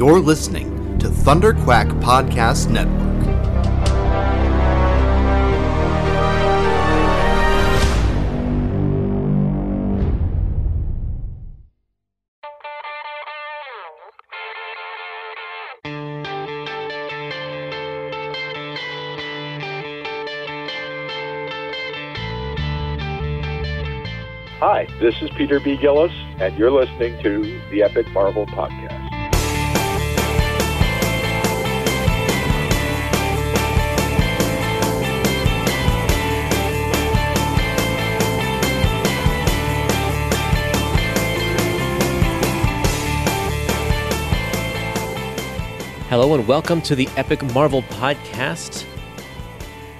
You're listening to Thunder Quack Podcast Network. Hi, this is Peter B. Gillis, and you're listening to the Epic Marvel Podcast. Hello and welcome to the Epic Marvel Podcast.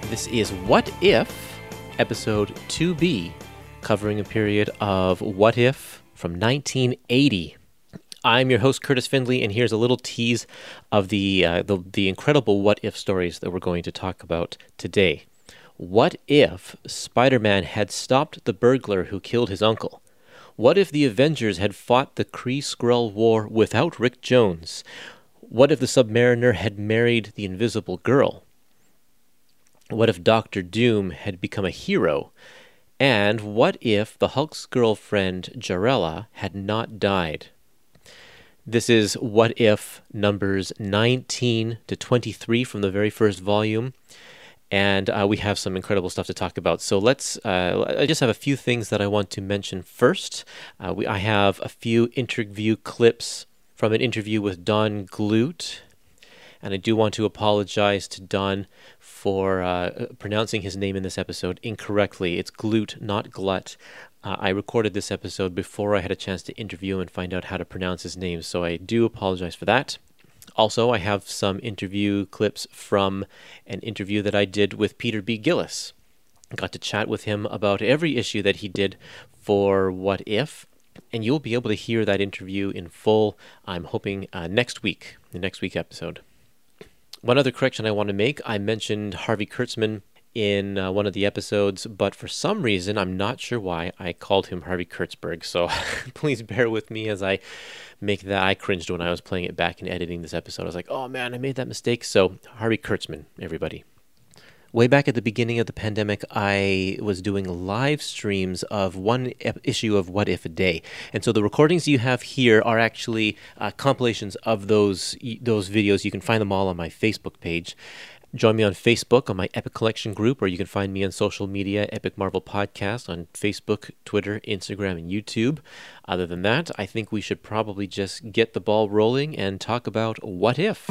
This is What If, episode 2B, covering a period of What If from 1980. I'm your host Kurtis Findley, and here's a little tease of the, uh, the the incredible What If stories that we're going to talk about today. What if Spider-Man had stopped the burglar who killed his uncle? What if the Avengers had fought the Kree Skrull War without Rick Jones? What if the Submariner had married the Invisible Girl? What if Doctor Doom had become a hero? And what if the Hulk's girlfriend, Jarella, had not died? This is What If numbers 19 to 23 from the very first volume. And uh, we have some incredible stuff to talk about. So let's. Uh, I just have a few things that I want to mention first. Uh, we, I have a few interview clips from an interview with Don Glut. And I do want to apologize to Don for uh, pronouncing his name in this episode incorrectly. It's Glut, not Glut. Uh, I recorded this episode before I had a chance to interview him and find out how to pronounce his name, so I do apologize for that. Also, I have some interview clips from an interview that I did with Peter B. Gillis. Got to chat with him about every issue that he did for What If, and you'll be able to hear that interview in full. I'm hoping uh, next week, the next week episode. One other correction I want to make I mentioned Harvey Kurtzman in uh, one of the episodes, but for some reason, I'm not sure why, I called him Harvey Kurtzberg. So please bear with me as I make that. I cringed when I was playing it back and editing this episode. I was like, oh man, I made that mistake. So Harvey Kurtzman, everybody. Way back at the beginning of the pandemic, I was doing live streams of one issue of What If a Day, and so the recordings you have here are actually uh, compilations of those those videos. You can find them all on my Facebook page. Join me on Facebook on my Epic Collection group, or you can find me on social media, Epic Marvel Podcast, on Facebook, Twitter, Instagram, and YouTube. Other than that, I think we should probably just get the ball rolling and talk about what if.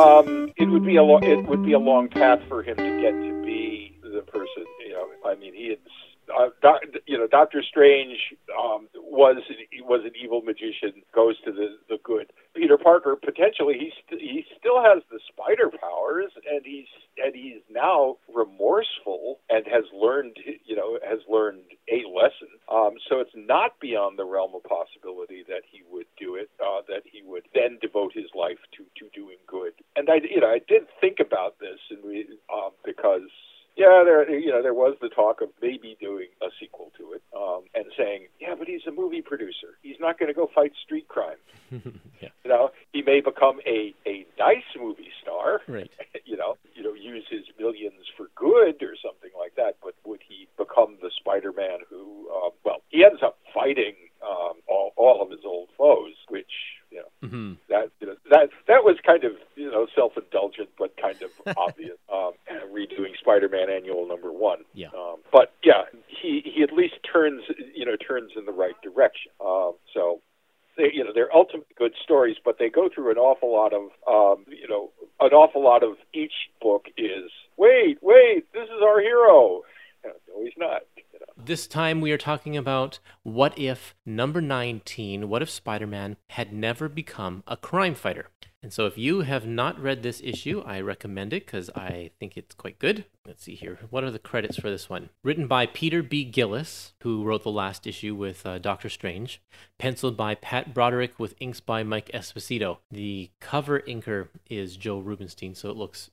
Um, it would be a long it would be a long path for him to get to be the person. You know, I mean, he had, uh, doc, you know, Doctor Strange um, was was an evil magician, goes to the the good. Peter Parker potentially he st- he still has the spider powers, and he's and he's now remorseful and has learned you know has learned a lesson. Um, so it's not beyond the realm of possibility that he would do it. Uh, that he would then devote his life to to doing good. And I you know I did think about this, and we um, because yeah, there you know there was the talk of maybe doing a sequel to it, um, and saying, yeah, but he's a movie producer. He's not going to go fight street crime. yeah. You know, he may become a a nice movie star. Right. You know, you know, use his millions for good or something like that. But would he become the Spider-Man who? Uh, well, he ends up fighting um, all all of his old foes, which you know hmm that you know, that that was kind of you know self-indulgent but kind of obvious. Um, redoing Spider-Man Annual Number One. Yeah. Um, but yeah, he he at least turns you know turns in the right direction. Um, so. They, you know, they're ultimately good stories, but they go through an awful lot of, um, you know, an awful lot of each book is, wait, wait, this is our hero. No, he's not. You know. This time we are talking about what if number 19, what if Spider Man had never become a crime fighter? And so if you have not read this issue, I recommend it because I think it's quite good. Let's see here. What are the credits for this one? Written by Peter B. Gillis, who wrote the last issue with uh, Doctor Strange. Penciled by Pat Broderick with inks by Mike Esposito. The cover inker is Joe Rubinstein, so it looks,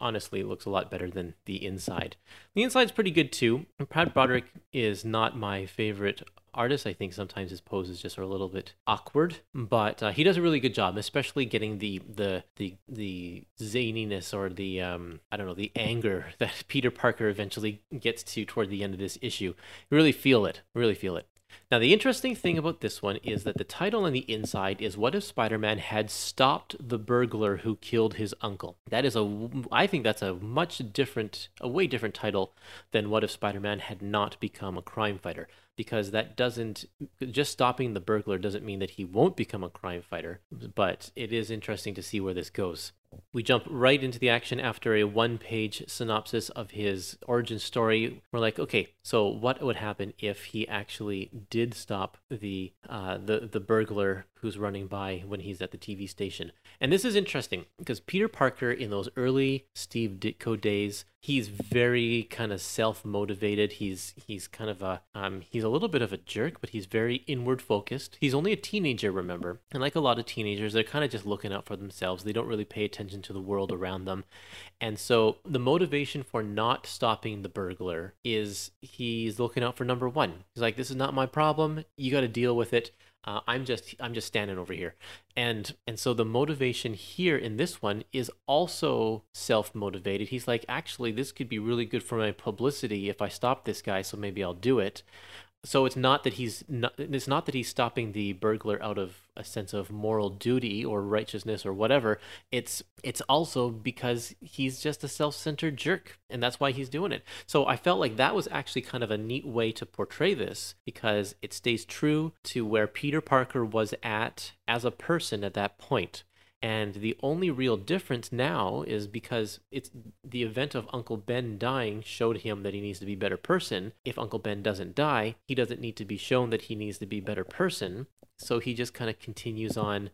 honestly, it looks a lot better than the inside. The inside's pretty good too. Pat Broderick is not my favorite artist. I think sometimes his poses just are a little bit awkward, but uh, he does a really good job, especially getting the the the the zaniness or the um I don't know the anger that Peter Parker eventually gets to toward the end of this issue. You really feel it. Really feel it. Now, the interesting thing about this one is that the title on the inside is What if Spider Man had stopped the burglar who killed his uncle? That is a, I think that's a much different, a way different title than What if Spider Man had not become a crime fighter because that doesn't just stopping the burglar doesn't mean that he won't become a crime fighter but it is interesting to see where this goes we jump right into the action after a one page synopsis of his origin story. We're like, okay, so what would happen if he actually did stop the uh, the the burglar who's running by when he's at the TV station? And this is interesting because Peter Parker in those early Steve Ditko days, he's very kind of self motivated. He's he's kind of a um, he's a little bit of a jerk, but he's very inward focused. He's only a teenager, remember, and like a lot of teenagers, they're kind of just looking out for themselves. They don't really pay attention attention to the world around them. And so the motivation for not stopping the burglar is he's looking out for number one. He's like, this is not my problem. You got to deal with it. Uh, I'm just I'm just standing over here, and and so the motivation here in this one is also self motivated. He's like, actually, this could be really good for my publicity if I stop this guy, so maybe I'll do it so it's not that he's not, it's not that he's stopping the burglar out of a sense of moral duty or righteousness or whatever. It's it's also because he's just a self-centered jerk and that's why he's doing it. So i felt like that was actually kind of a neat way to portray this because it stays true to where peter parker was at as a person at that point and the only real difference now is because it's the event of Uncle Ben dying showed him that he needs to be a better person. If Uncle Ben doesn't die, he doesn't need to be shown that he needs to be a better person. So he just kind of continues on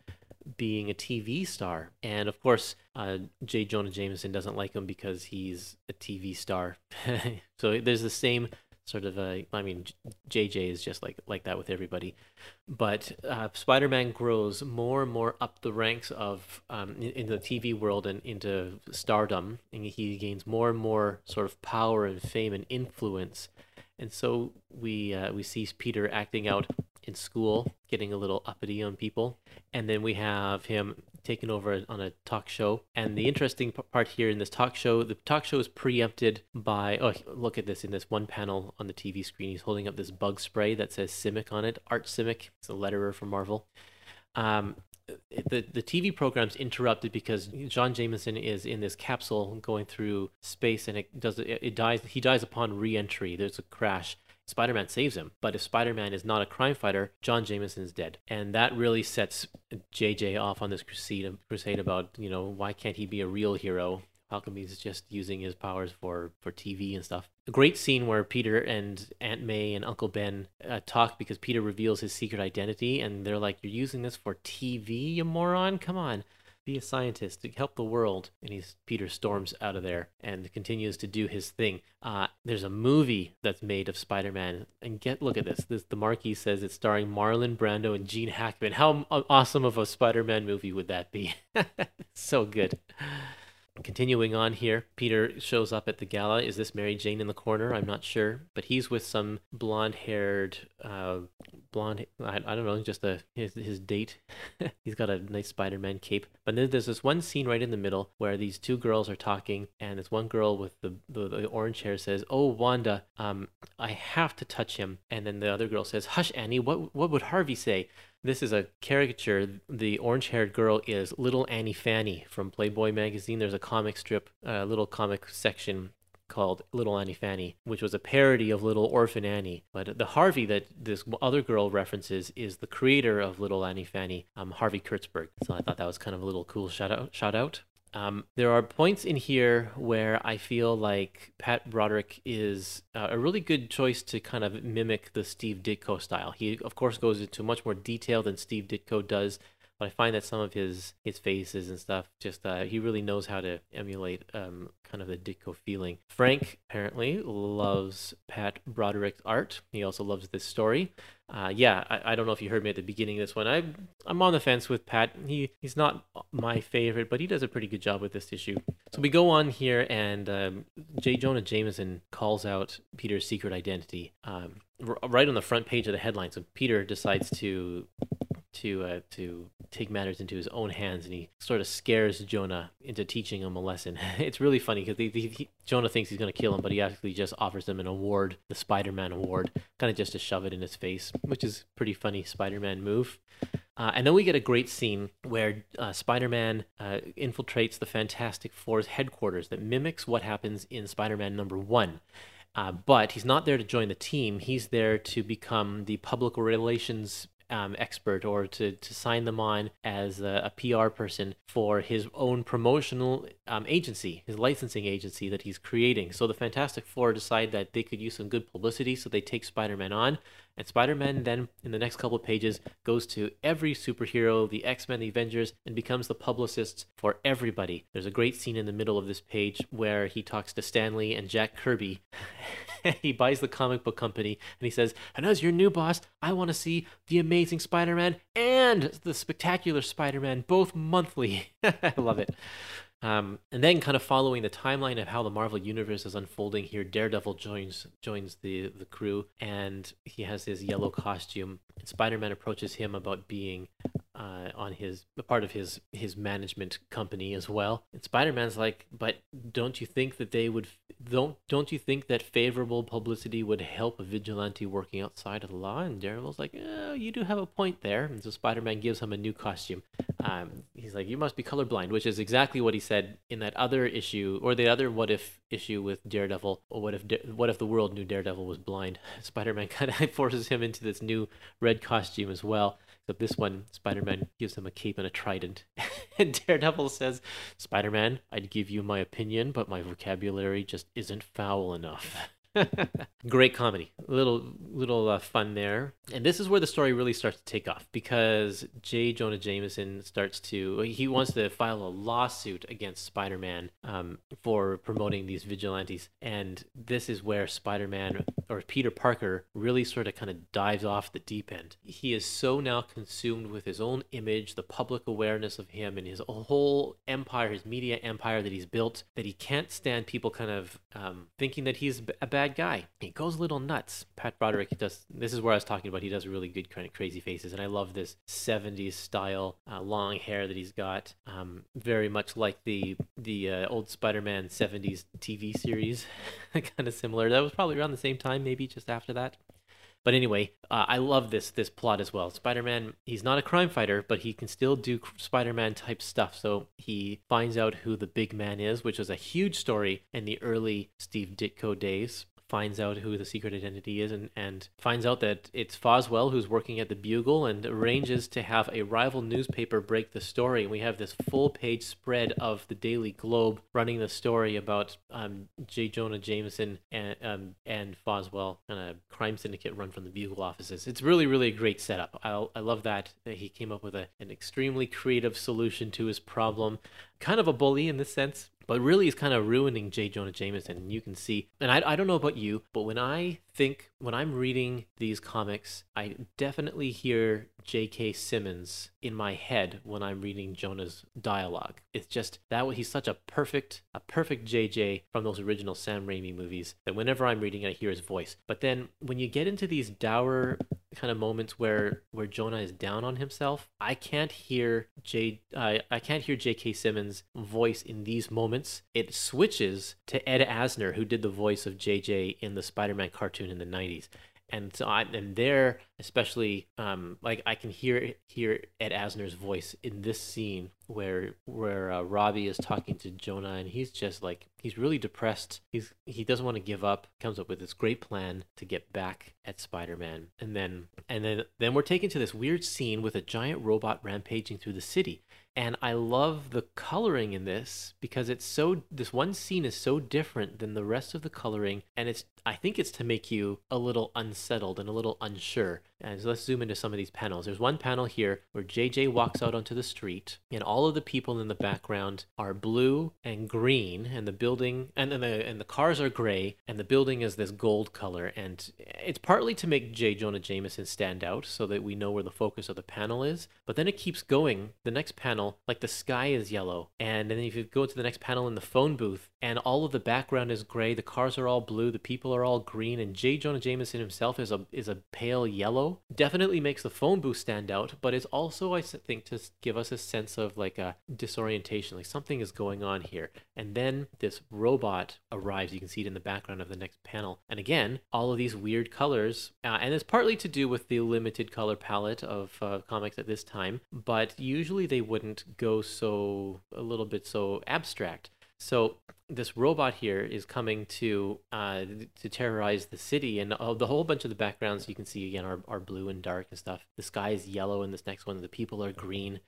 being a TV star. And of course, uh, J. Jonah Jameson doesn't like him because he's a TV star. so there's the same sort of a i mean jj is just like like that with everybody. But uh, spider-man grows more and more up the ranks of um, in, in, the tv world and into stardom and he gains more and more sort of power and fame and influence. And so we uh, we see peter acting out in school getting a little uppity on people and then we have him taken over on a talk show. And the interesting part here in this talk show, the talk show is preempted by, oh, look at this in this one panel on the TV screen. He's holding up this bug spray that says Simek on it, Art Simek. It's a letterer from Marvel. Um, the the TV program's interrupted because John Jameson is in this capsule going through space and it does it, it dies he dies upon re-entry. There's a crash Spider Man saves him. But if Spider Man is not a crime fighter, John Jameson is dead. And that really sets JJ off on this crusade, crusade about, you know, why can't he be a real hero? How come he's just using his powers for, for TV and stuff? A great scene where Peter and Aunt May and Uncle Ben uh, talk because Peter reveals his secret identity, and they're like, You're using this for TV, you moron? Come on be a scientist to help the world. And he's peter storms out of there and continues to do his thing. Uh, there's a movie that's made of spider-man. And get look at this. This the marquee says it's starring marlon brando and gene hackman. How awesome of a spider-man movie would that be? So good Continuing on here, Peter shows up at the gala. Is this Mary Jane in the corner? I'm not sure, but he's with some blonde-haired, uh, blonde. I, I don't know, just a his his date. he's got a nice Spider-Man cape. But then there's this one scene right in the middle where these two girls are talking, and this one girl with the the, the orange hair says, "Oh, Wanda, um, I have to touch him," and then the other girl says, "Hush, Annie. What what would Harvey say?" This is a caricature. The orange haired girl is Little Annie Fanny from Playboy magazine. There's a comic strip, a uh, little comic section called Little Annie Fanny, which was a parody of Little Orphan Annie. But the Harvey that this other girl references is the creator of Little Annie Fanny, um, Harvey Kurtzberg. So I thought that was kind of a little cool shout out. Shout out. Um, there are points in here where I feel like Pat Broderick is uh, a really good choice to kind of mimic the Steve Ditko style. He, of course, goes into much more detail than Steve Ditko does, but I find that some of his his faces and stuff just uh, he really knows how to emulate um, kind of the Ditko feeling. Frank apparently loves Pat Broderick's art. He also loves this story. Uh, yeah, I, I don't know if you heard me at the beginning of this one. I I'm on the fence with Pat. He he's not my favorite, but he does a pretty good job with this issue. So we go on here, and um, J. Jonah Jameson calls out Peter's secret identity um, right on the front page of the headline. So Peter decides to to uh, to take matters into his own hands, and he sort of scares Jonah into teaching him a lesson. it's really funny because Jonah thinks he's going to kill him, but he actually just offers him an award, the Spider-Man award, kind of just to shove it in his face, which is pretty funny Spider-Man move. Uh, and then we get a great scene where uh, Spider Man uh, infiltrates the Fantastic Four's headquarters that mimics what happens in Spider Man number one. Uh, but he's not there to join the team. He's there to become the public relations um, expert or to, to sign them on as a, a PR person for his own promotional um, agency, his licensing agency that he's creating. So the Fantastic Four decide that they could use some good publicity, so they take Spider Man on. And Spider Man then, in the next couple of pages, goes to every superhero, the X Men, the Avengers, and becomes the publicist for everybody. There's a great scene in the middle of this page where he talks to Stan Lee and Jack Kirby. he buys the comic book company and he says, And as your new boss, I want to see the amazing Spider Man and the spectacular Spider Man both monthly. I love it. Um, and then, kind of following the timeline of how the Marvel universe is unfolding here, Daredevil joins joins the the crew, and he has his yellow costume. And Spider Man approaches him about being uh, on his part of his his management company as well. And Spider Man's like, but don't you think that they would don't don't you think that favorable publicity would help a vigilante working outside of the law? And Daredevil's like, oh, you do have a point there. And so Spider Man gives him a new costume. Um, he's like, you must be colorblind, which is exactly what he said in that other issue or the other what if issue with Daredevil. Or what if what if the world knew Daredevil was blind? Spider Man kind of forces him into this new red costume as well. Except this one, Spider Man gives him a cape and a trident. and Daredevil says, Spider Man, I'd give you my opinion, but my vocabulary just isn't foul enough. Great comedy, little little uh, fun there, and this is where the story really starts to take off because J. Jonah Jameson starts to he wants to file a lawsuit against Spider-Man um, for promoting these vigilantes, and this is where Spider-Man or Peter Parker really sort of kind of dives off the deep end. He is so now consumed with his own image, the public awareness of him, and his whole empire, his media empire that he's built, that he can't stand people kind of um, thinking that he's a bad bad guy. He goes a little nuts. Pat Broderick does. This is where I was talking about. He does really good kind of crazy faces, and I love this '70s style uh, long hair that he's got. Um, very much like the the uh, old Spider-Man '70s TV series, kind of similar. That was probably around the same time, maybe just after that. But anyway, uh, I love this this plot as well. Spider-Man, he's not a crime fighter, but he can still do Spider-Man type stuff. So he finds out who the big man is, which was a huge story in the early Steve Ditko days finds out who the secret identity is and, and finds out that it's Foswell who's working at the Bugle and arranges to have a rival newspaper break the story. And we have this full page spread of the Daily Globe running the story about um, J. Jonah Jameson and, um, and Foswell and a crime syndicate run from the Bugle offices. It's really, really a great setup. I, I love that, he came up with a, an extremely creative solution to his problem. Kind of a bully in this sense, but really is kind of ruining J. Jonah Jameson. And you can see, and I, I don't know about you, but when I think, when I'm reading these comics, I definitely hear J.K. Simmons in my head when I'm reading Jonah's dialogue. It's just that he's such a perfect, a perfect JJ from those original Sam Raimi movies that whenever I'm reading, I hear his voice. But then when you get into these dour kind of moments where where Jonah is down on himself, I can't hear J. Uh, I can't hear J.K. Simmons' voice in these moments. It switches to Ed Asner, who did the voice of JJ in the Spider-Man cartoon in the '90s and so I and there especially um like I can hear hear Ed Asner's voice in this scene where where uh, Robbie is talking to Jonah and he's just like he's really depressed. He's he doesn't want to give up. Comes up with this great plan to get back at Spider-Man. And then and then then we're taken to this weird scene with a giant robot rampaging through the city And I love the coloring in this because it's so this one scene is so different than the rest of the coloring and it's I think it's to make you a little unsettled and a little unsure. And so let's zoom into some of these panels. There's one panel here where JJ walks out onto the street and all of the people in the background are blue and green and the building and then the and the cars are gray and the building is this gold color and it's partly to make J. Jonah Jameson stand out so that we know where the focus of the panel is. But then it keeps going. The next panel, like the sky is yellow. And then if you go to the next panel in the phone booth and all of the background is gray, the cars are all blue, the people are all green, and J. Jonah Jameson himself is a is a pale yellow. Definitely makes the phone booth stand out, but it's also I think to give us a sense of like a disorientation, like something is going on here. And then this robot arrives. You can see it in the background of the next panel. And again, all of these weird colors, uh, and it's partly to do with the limited color palette of uh, comics at this time. But usually they wouldn't go so a little bit so abstract. So this robot here is coming to uh, to terrorize the city, and uh, the whole bunch of the backgrounds you can see again are, are blue and dark and stuff. The sky is yellow in this next one. The people are green,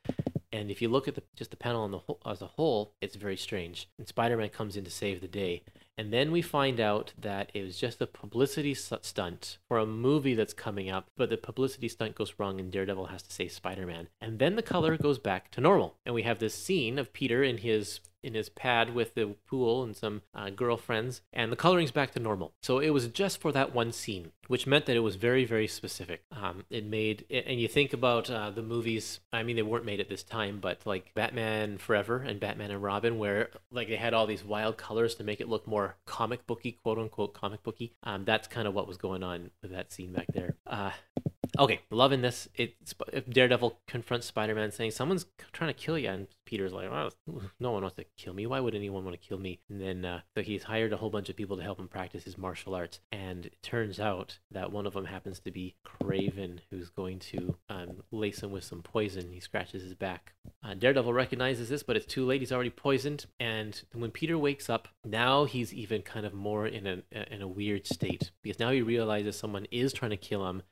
and if you look at the, just the panel on the whole, as a whole, it's very strange. And Spider-Man comes in to save the day, and then we find out that it was just a publicity stunt for a movie that's coming up, but the publicity stunt goes wrong, and Daredevil has to say Spider-Man. And then the color goes back to normal, and we have this scene of Peter in his in his pad with the pool and some uh, girlfriends, and the coloring's back to normal. So it was just for that one scene, which meant that it was very, very specific. Um, it made, and you think about uh, the movies, I mean, they weren't made at this time, but like Batman Forever and Batman and Robin, where like they had all these wild colors to make it look more comic booky, quote unquote comic booky. Um, that's kind of what was going on with that scene back there. Uh, Okay, loving this. It Daredevil confronts Spider-Man, saying, "Someone's trying to kill you," and Peter's like, "Oh, no one wants to kill me. Why would anyone want to kill me?" And then uh, so he's hired a whole bunch of people to help him practice his martial arts, and it turns out that one of them happens to be Kraven, who's going to um, lace him with some poison. He scratches his back. Uh, Daredevil recognizes this, but it's too late. He's already poisoned, and when Peter wakes up, now he's even kind of more in a in a weird state because now he realizes someone is trying to kill him.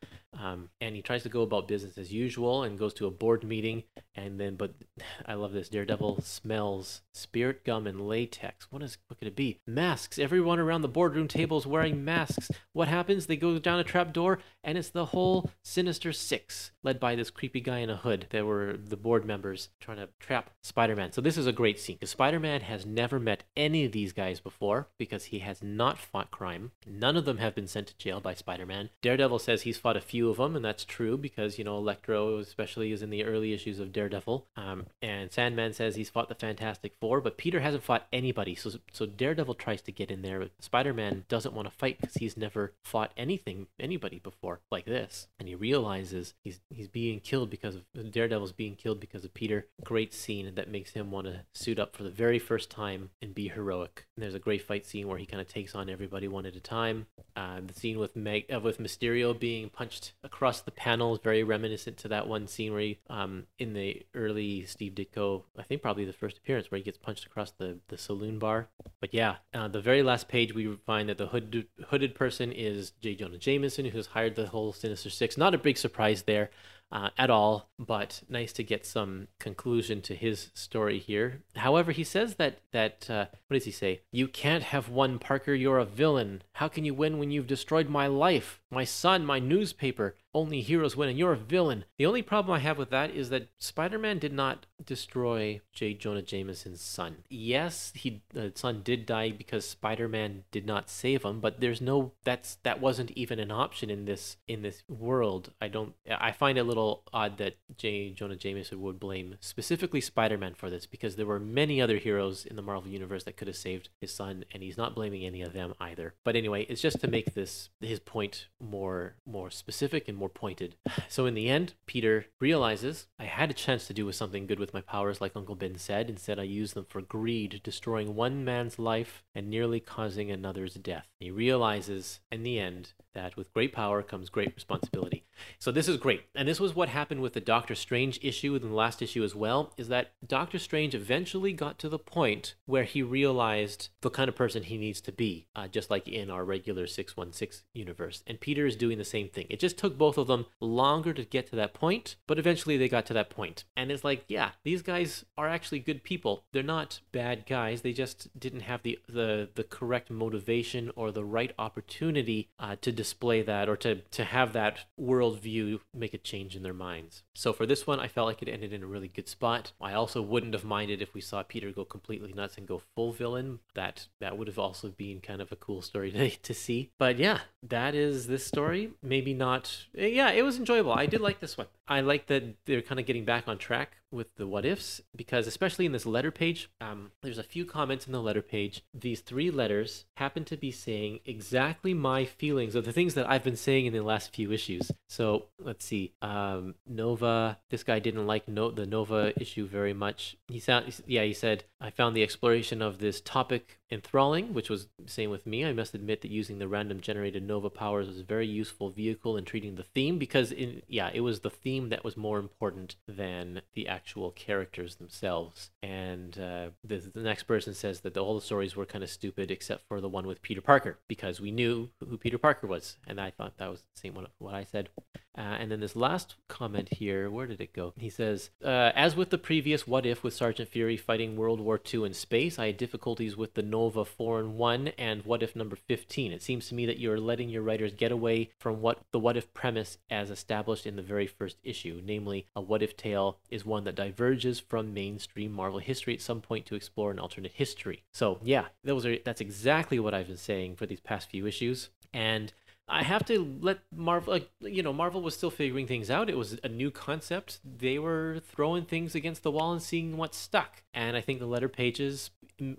Um, and he tries to go about business as usual and goes to a board meeting and then but i love this daredevil smells spirit gum and latex. What is what could it be? Masks. Everyone around the boardroom table is wearing masks. What happens? They go down a trap door and it's the whole sinister six led by this creepy guy in a hood that were the board members trying to trap spider-man. So this is a great scene because spider-man has never met any of these guys before because he has not fought crime. None of them have been sent to jail by spider-man. Daredevil says he's fought a few of them and that's true because you know Electro, especially, is in the early issues of Daredevil. Um, and Sandman says he's fought the Fantastic Four, but Peter hasn't fought anybody. So so Daredevil tries to get in there. but Spider Man doesn't want to fight because he's never fought anything anybody before like this, and he realizes he's he's being killed because of Daredevil's being killed because of Peter. Great scene that makes him want to suit up for the very first time and be heroic. And there's a great fight scene where he kind of takes on everybody one at a time. Uh, the scene with Meg uh, with Mysterio being punched across the panel is very reminiscent to that one scene where he, um, in the early Steve Ditko, I think probably the first appearance where he gets punched across the, the saloon bar. But yeah, uh, the very last page we find that the hooded, hooded person is J. Jonah Jameson, who's hired the whole Sinister Six. Not a big surprise there uh, at all, but nice to get some conclusion to his story here. However, he says that that uh, what does he say? You can't have won, Parker. You're a villain. How can you win when you've destroyed my life, my son, my newspaper? Only heroes win, and you're a villain. The only problem I have with that is that Spider-Man did not destroy J. Jonah Jameson's son. Yes, he the son did die because Spider-Man did not save him, but there's no that's that wasn't even an option in this in this world. I don't I find it a little odd that J. Jonah Jameson would blame specifically Spider-Man for this because there were many other heroes in the Marvel universe that could have saved his son, and he's not blaming any of them either. But anyway, it's just to make this his point more more specific and more pointed. So in the end, Peter realizes I had a chance to do something good with my powers, like Uncle Ben said. Instead, I used them for greed, destroying one man's life and nearly causing another's death. He realizes in the end that with great power comes great responsibility. So this is great. And this was what happened with the Doctor Strange issue in the last issue as well, is that Doctor Strange eventually got to the point where he realized the kind of person he needs to be, uh, just like in our regular 616 universe. And Peter is doing the same thing. It just took both of them longer to get to that point, but eventually they got to that point. And it's like, yeah, these guys are actually good people. They're not bad guys. They just didn't have the the, the correct motivation or the right opportunity uh, to display that or to, to have that worldview make a change in their minds. So for this one, I felt like it ended in a really good spot. I also wouldn't have minded if we saw Peter go completely nuts and go full villain. That that would have also been kind of a cool story to, to see. But yeah, that is this story. Maybe not. Eh, yeah, it was enjoyable. I did like this one. I like that they're kind of getting back on track with the what ifs because especially in this letter page um, there's a few comments in the letter page. These three letters happen to be saying exactly my feelings of the things that i've been saying in the last few issues. So let's see um, nova this guy didn't like no- the nova issue very much. He sound yeah he said i found the exploration of this topic enthralling which was the same with me i must admit that using the random generated nova powers was a very useful vehicle in treating the theme because in yeah it was the theme that was more important than the actual characters themselves. And uh, the, the next person says that the, all the stories were kind of stupid except for the one with Peter Parker because we knew who Peter Parker was. And I thought that was the same one what I said. Uh, and then this last comment here, where did it go? He says, uh, as with the previous What If with Sergeant Fury fighting World War II in space, I had difficulties with the Nova 4 and 1 and What If number 15. It seems to me that you're letting your writers get away from what the What If premise as established in the very first issue, namely, a What If tale is one that diverges from mainstream Marvel history at some point to explore an alternate history. So yeah, those are that's exactly what I've been saying for these past few issues. And I have to let Marvel, like, you know, Marvel was still figuring things out. It was a new concept. They were throwing things against the wall and seeing what stuck. And I think the letter pages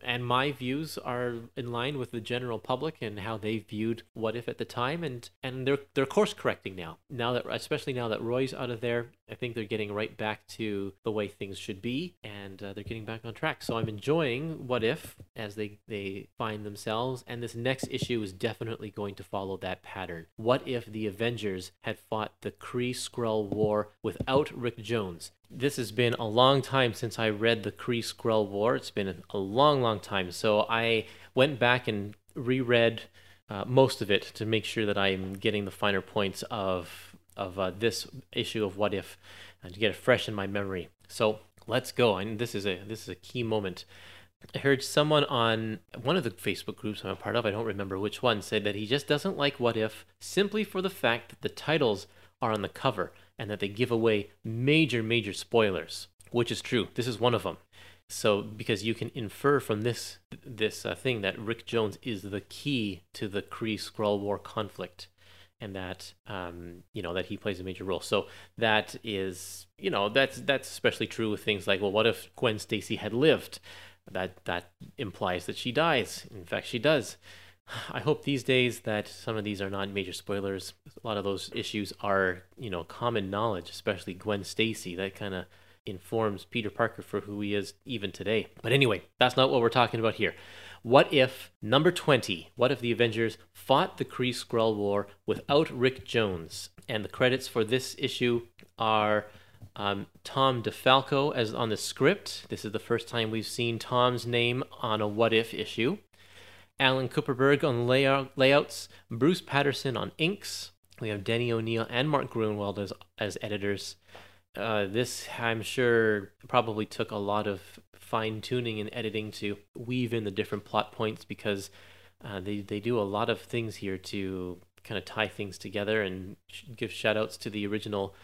and my views are in line with the general public and how they viewed what if at the time and and they're they're course correcting now. Now that especially now that roy's out of there i think they're getting right back to the way things should be and uh, they're getting back on track. So i'm enjoying what if as they they find themselves and this next issue is definitely going to follow that pattern. What if the avengers had fought the kree skrull war without rick jones this has been a long time since I read the Kree Skrull War. It's been a long, long time. So I went back and reread uh, most of it to make sure that I'm getting the finer points of of uh, this issue of What If, and to get it fresh in my memory. So let's go. And this is a this is a key moment. I heard someone on one of the Facebook groups I'm a part of, I don't remember which one, said that he just doesn't like What If simply for the fact that the titles are on the cover and that they give away major, major spoilers, which is true. This is one of them. So, because you can infer from this this uh, thing that Rick Jones is the key to the Kree Skrull War conflict, and that um, you know that he plays a major role. So that is you know that's that's especially true with things like well, what if Gwen Stacy had lived? That that implies that she dies. In fact, she does. I hope these days that some of these are not major spoilers. A lot of those issues are, you know, common knowledge, especially Gwen Stacy. That kind of informs Peter Parker for who he is even today. But anyway, that's not what we're talking about here. What if, number 20, what if the Avengers fought the Kree Skrull War without Rick Jones? And the credits for this issue are um, Tom DeFalco as on the script. This is the first time we've seen Tom's name on a What If issue. Alan Kupperberg on layout, layouts, Bruce Patterson on inks. We have Denny O'Neil and Mark Gruenwald as, as editors. Uh, this, I'm sure, probably took a lot of fine tuning and editing to weave in the different plot points because uh, they, they do a lot of things here to kind of tie things together and give shout outs to the original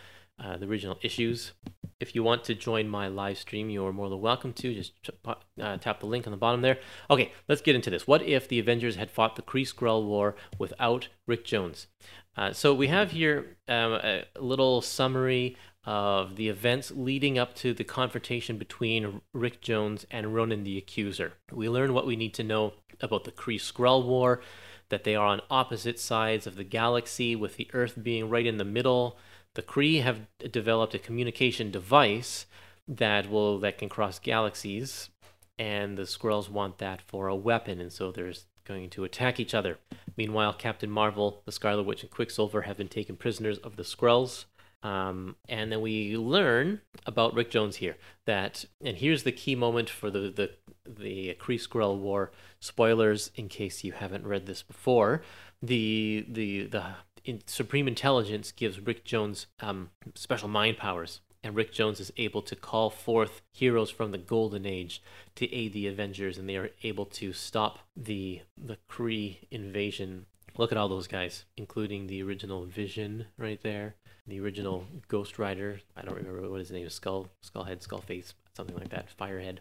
uh, the original issues. If you want to join my live stream, you are more than welcome to. Just uh, tap the link on the bottom there. Okay, let's get into this. What if the Avengers had fought the Kree Skrull War without Rick Jones? Uh, so we have here um, a little summary of the events leading up to the confrontation between Rick Jones and Ronan the Accuser. We learn what we need to know about the Kree Skrull War, that they are on opposite sides of the galaxy, with the Earth being right in the middle the Kree have developed a communication device that will that can cross galaxies, and the Skrulls want that for a weapon, and so there's going to attack each other. Meanwhile, Captain Marvel, the Scarlet Witch, and Quicksilver have been taken prisoners of the Skrulls. Um, and then we learn about Rick Jones here. That and here's the key moment for the the the Kree Skrull War. Spoilers in case you haven't read this before. The the the in, Supreme Intelligence gives Rick Jones um, special mind powers, and Rick Jones is able to call forth heroes from the Golden Age to aid the Avengers, and they are able to stop the the Kree invasion. Look at all those guys, including the original Vision right there, the original Ghost Rider. I don't remember what his name is. Skull, Skullhead, Skullface, something like that. Firehead.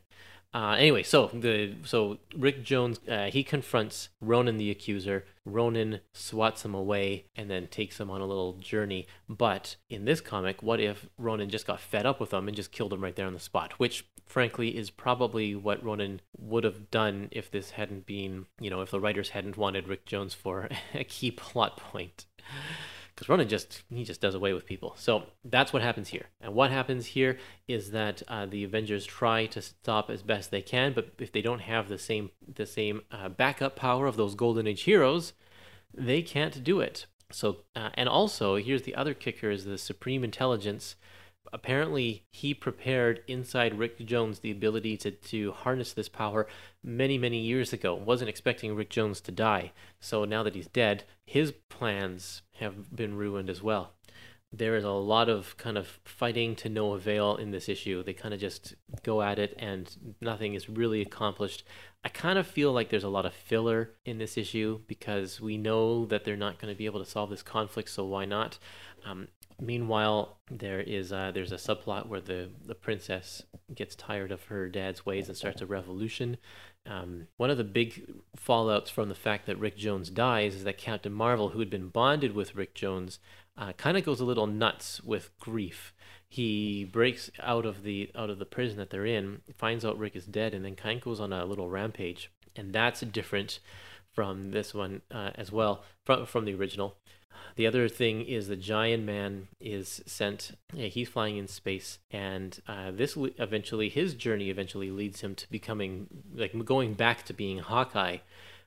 Uh, anyway, so the so Rick Jones uh, he confronts Ronan the accuser. Ronan swats him away and then takes him on a little journey. But in this comic, what if Ronan just got fed up with him and just killed him right there on the spot? Which, frankly, is probably what Ronan would have done if this hadn't been, you know, if the writers hadn't wanted Rick Jones for a key plot point because Ronan just he just does away with people. So that's what happens here. And what happens here is that uh, the Avengers try to stop as best they can, but if they don't have the same the same uh, backup power of those Golden Age heroes, they can't do it. So uh, and also here's the other kicker: is the Supreme Intelligence apparently he prepared inside Rick Jones the ability to, to harness this power many, many years ago. Wasn't expecting Rick Jones to die. So now that he's dead, his plans have been ruined as well. There is a lot of kind of fighting to no avail in this issue. They kind of just go at it and nothing is really accomplished. I kind of feel like there's a lot of filler in this issue because we know that they're not going to be able to solve this conflict, so why not? Um, Meanwhile, there is uh, there's a subplot where the the princess gets tired of her dad's ways and starts a revolution. Um, one of the big fallouts from the fact that Rick Jones dies is that Captain Marvel, who had been bonded with Rick Jones, uh, kind of goes a little nuts with grief. He breaks out of the out of the prison that they're in, finds out Rick is dead, and then kind of goes on a little rampage. And that's different from this one uh, as well, from from the original. The other thing is the Giant Man is sent. He's flying in space, and uh, this eventually his journey eventually leads him to becoming like going back to being Hawkeye.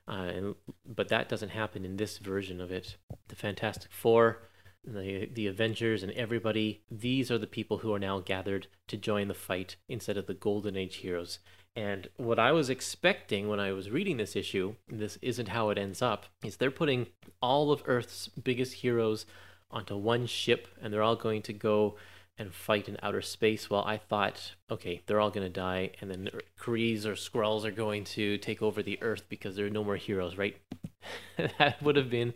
Uh, and, but that doesn't happen in this version of it. The Fantastic Four, the the Avengers, and everybody. These are the people who are now gathered to join the fight instead of the Golden Age heroes. And what I was expecting when I was reading this issue, this isn't how it ends up, is they're putting all of Earth's biggest heroes onto one ship and they're all going to go and fight in outer space. Well, I thought, okay, they're all going to die, and then Krees or Skrulls are going to take over the Earth because there are no more heroes, right? that would have been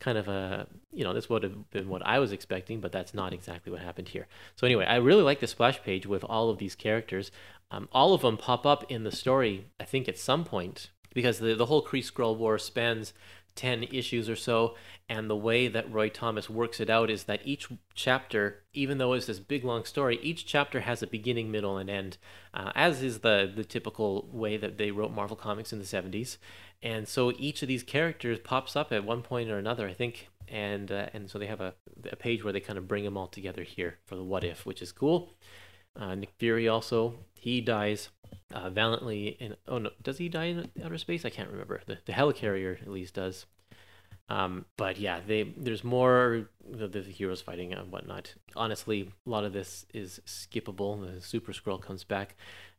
kind of a you know this would have been what I was expecting, but that's not exactly what happened here. So anyway, I really like the splash page with all of these characters. Um, all of them pop up in the story, I think, at some point because the the whole Kree Skrull War spans 10 issues or so. And the way that Roy Thomas works it out is that each chapter, even though it's this big long story, each chapter has a beginning, middle, and end, uh, as is the, the typical way that they wrote Marvel Comics in the 70s. And so each of these characters pops up at one point or another, I think. And, uh, and so they have a, a page where they kind of bring them all together here for the what if, which is cool. Uh, Nick Fury also, he dies uh, valiantly in. Oh no, does he die in outer space? I can't remember. The the helicarrier at least does. Um, but yeah, they there's more the, the heroes fighting and whatnot. Honestly, a lot of this is skippable. The Super Skrull comes back.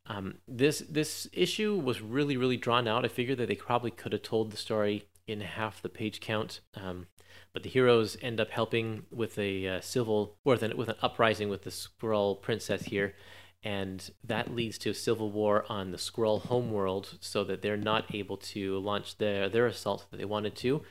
Um, this this issue was really really drawn out. I figured that they probably could have told the story in half the page count. Um, but the heroes end up helping with a uh, civil or with an, with an uprising with the Skrull princess here, and that leads to a civil war on the Skrull homeworld, so that they're not able to launch their their assault that they wanted to.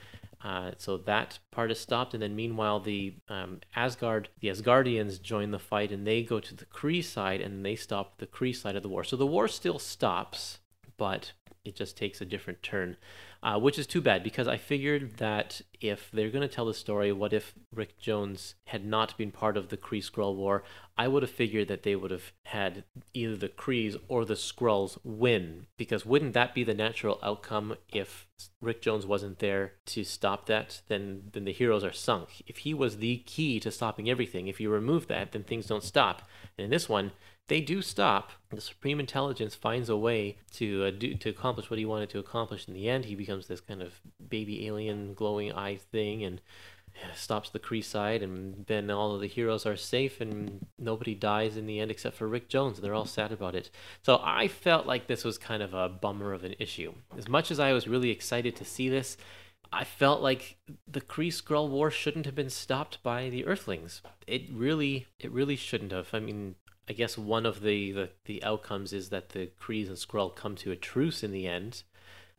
Uh, so that part is stopped, and then meanwhile the um, Asgard, the Asgardians join the fight, and they go to the Kree side, and they stop the Kree side of the war. So the war still stops, but it just takes a different turn uh, which is too bad because I figured that if they're going to tell the story, what if Rick Jones had not been part of the Kree Skrull War? I would have figured that they would have had either the Krees or the Skrulls win because wouldn't that be the natural outcome if Rick Jones wasn't there to stop that? Then then the heroes are sunk. If he was the key to stopping everything, if you remove that, then things don't stop. And in this one, they do stop. The Supreme Intelligence finds a way to uh, do to accomplish what he wanted to accomplish. In the end, he becomes this kind of baby alien, glowing eye thing, and stops the Kree side, and then all of the heroes are safe, and nobody dies in the end except for Rick Jones. They're all sad about it. So I felt like this was kind of a bummer of an issue. As much as I was really excited to see this, I felt like the Kree Skrull War shouldn't have been stopped by the Earthlings. It really, it really shouldn't have. I mean, I guess one of the, the, the outcomes is that the Krees and Skrull come to a truce in the end.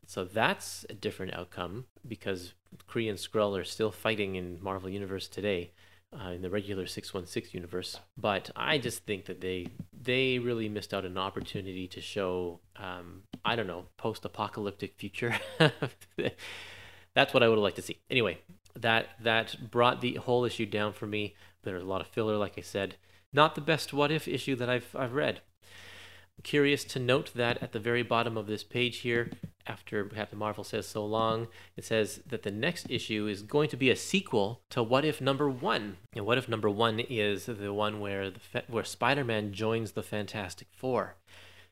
So that's a different outcome because Kree and Skrull are still fighting in Marvel Universe today, uh, in the regular 616 universe. But I just think that they they really missed out an opportunity to show, um, I don't know, post-apocalyptic future. that's what I would have liked to see. Anyway, that that brought the whole issue down for me. There's a lot of filler, like I said. Not the best what if issue that I've I've read. I'm curious to note that at the very bottom of this page here, after Captain Marvel says so long, it says that the next issue is going to be a sequel to What If Number One. And What If Number One is the one where the where Spider-Man joins the Fantastic Four.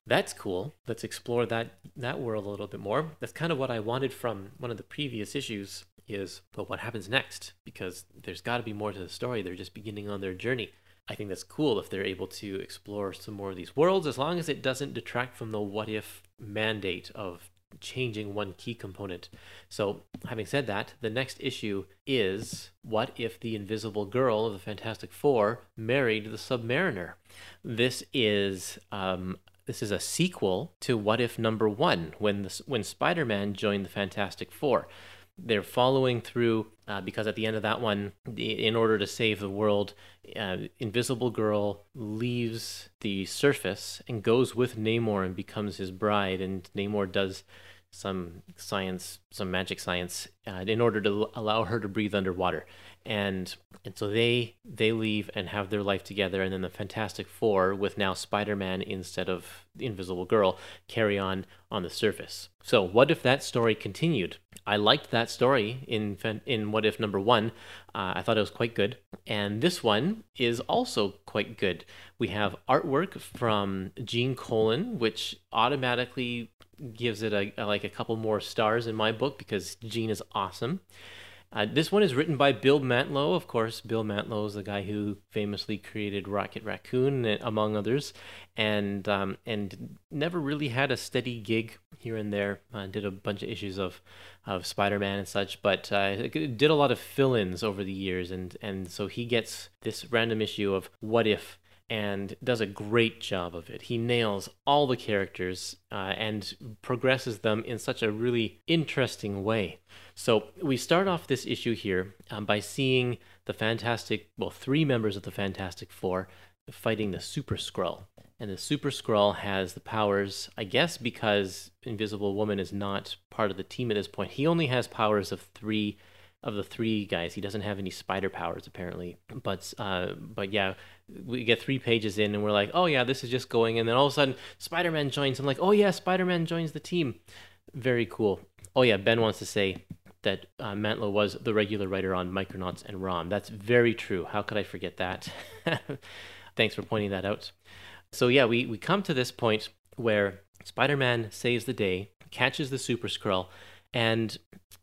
That's cool. Let's explore that that world a little bit more. That's kind of what I wanted from one of the previous issues. Is well, what happens next? Because there's got to be more to the story. They're just beginning on their journey. I think that's cool if they're able to explore some more of these worlds, as long as it doesn't detract from the what if mandate of changing one key component. So, having said that, the next issue is what if the invisible girl of the Fantastic Four married the Submariner? This is um, this is a sequel to What If Number One, when when Spider-Man joined the Fantastic Four they're following through uh, because at the end of that one, in order to save the world, uh, Invisible Girl leaves the surface and goes with Namor and becomes his bride. And Namor does some science, some magic science, uh, in order to allow her to breathe underwater. And and so they they leave and have their life together. And then the Fantastic Four, with now Spider Man instead of Invisible Girl, carry on on the surface. So what if that story continued? I liked that story in in What If Number One. Uh, I thought it was quite good, and this one is also quite good. We have artwork from Gene Colan, which automatically gives it a, a like a couple more stars in my book because Gene is awesome. Uh, this one is written by Bill Mantlo. Of course, Bill Mantlo is the guy who famously created Rocket Raccoon, eh, among others, and um, and never really had a steady gig here and there. Uh, did a bunch of issues of of Spider-Man and such, but uh, did a lot of fill-ins over the years, and and so he gets this random issue of What If and does a great job of it. He nails all the characters uh, and progresses them in such a really interesting way. So we start off this issue here um, by seeing the Fantastic, well, three members of the Fantastic Four fighting the Super Skrull. And the Super Skrull has the powers, I guess, because Invisible Woman is not part of the team at this point. He only has powers of three of the three guys. He doesn't have any spider powers apparently. But uh, but yeah, we get three pages in and we're like, oh yeah, this is just going. And then all of a sudden, Spider Man joins. I'm like, oh yeah, Spider Man joins the team. Very cool. Oh yeah, Ben wants to say that uh, Mantlo was the regular writer on Micronauts and ROM. That's very true. How could I forget that? Thanks for pointing that out. So yeah, we, we come to this point where Spider-Man saves the day, catches the Super Skrull, and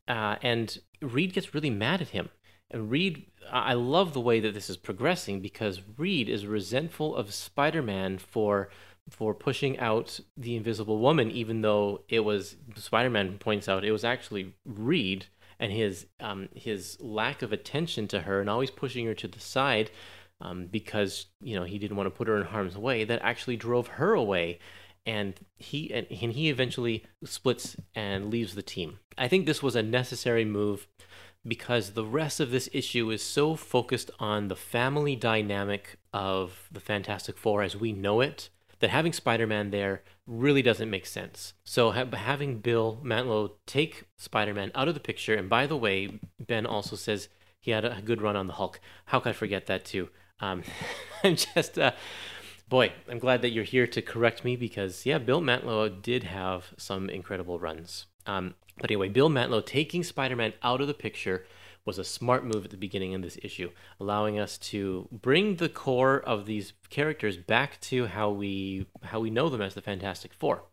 uh, and Reed gets really mad at him. And Reed, I love the way that this is progressing because Reed is resentful of Spider-Man for for pushing out the Invisible Woman, even though it was Spider-Man points out it was actually Reed and his um, his lack of attention to her and always pushing her to the side um, because you know he didn't want to put her in harm's way that actually drove her away and he and, he eventually splits and leaves the team. I think this was a necessary move because the rest of this issue is so focused on the family dynamic of the Fantastic Four as we know it that having Spider-Man there really doesn't make sense. So ha- having Bill Mantlo take Spider-Man out of the picture, and by the way, Ben also says he had a good run on the Hulk. How could I forget that too? Um, I'm just, uh, boy, I'm glad that you're here to correct me because yeah, Bill Mantlo did have some incredible runs. Um, but anyway, Bill Mantlo taking Spider Man out of the picture was a smart move at the beginning of this issue, allowing us to bring the core of these characters back to how we how we know them as the Fantastic Four.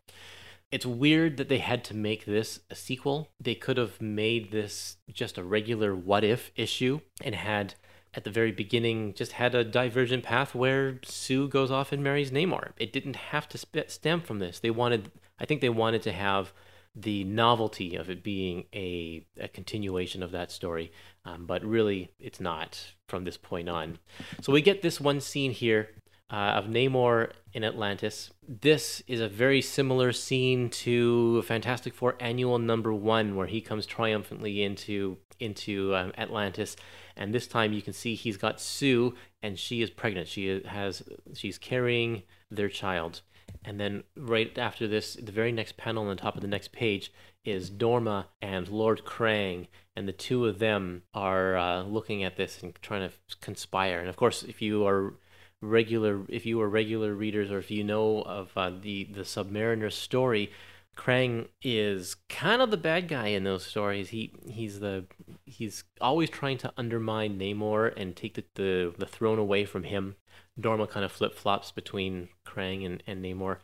It's weird that they had to make this a sequel. They could have made this just a regular what if issue and had at the very beginning just had a divergent path where Sue goes off and marries Namor. It didn't have to stem from this. They wanted I think they wanted to have the novelty of it being a, a continuation of that story, um, but really it's not from this point on. So we get this one scene here uh, of Namor in Atlantis. This is a very similar scene to Fantastic Four Annual Number One, where he comes triumphantly into into um, Atlantis, and this time you can see he's got Sue, and she is pregnant. She has she's carrying their child. And then right after this, the very next panel on the top of the next page is Dorma and Lord Krang, and the two of them are uh, looking at this and trying to conspire. And of course, if you are regular, if you are regular readers, or if you know of uh, the the Submariner story, Krang is kind of the bad guy in those stories. He he's the he's always trying to undermine Namor and take the the, the throne away from him. Dorma kind of flip flops between Krang and, and Namor.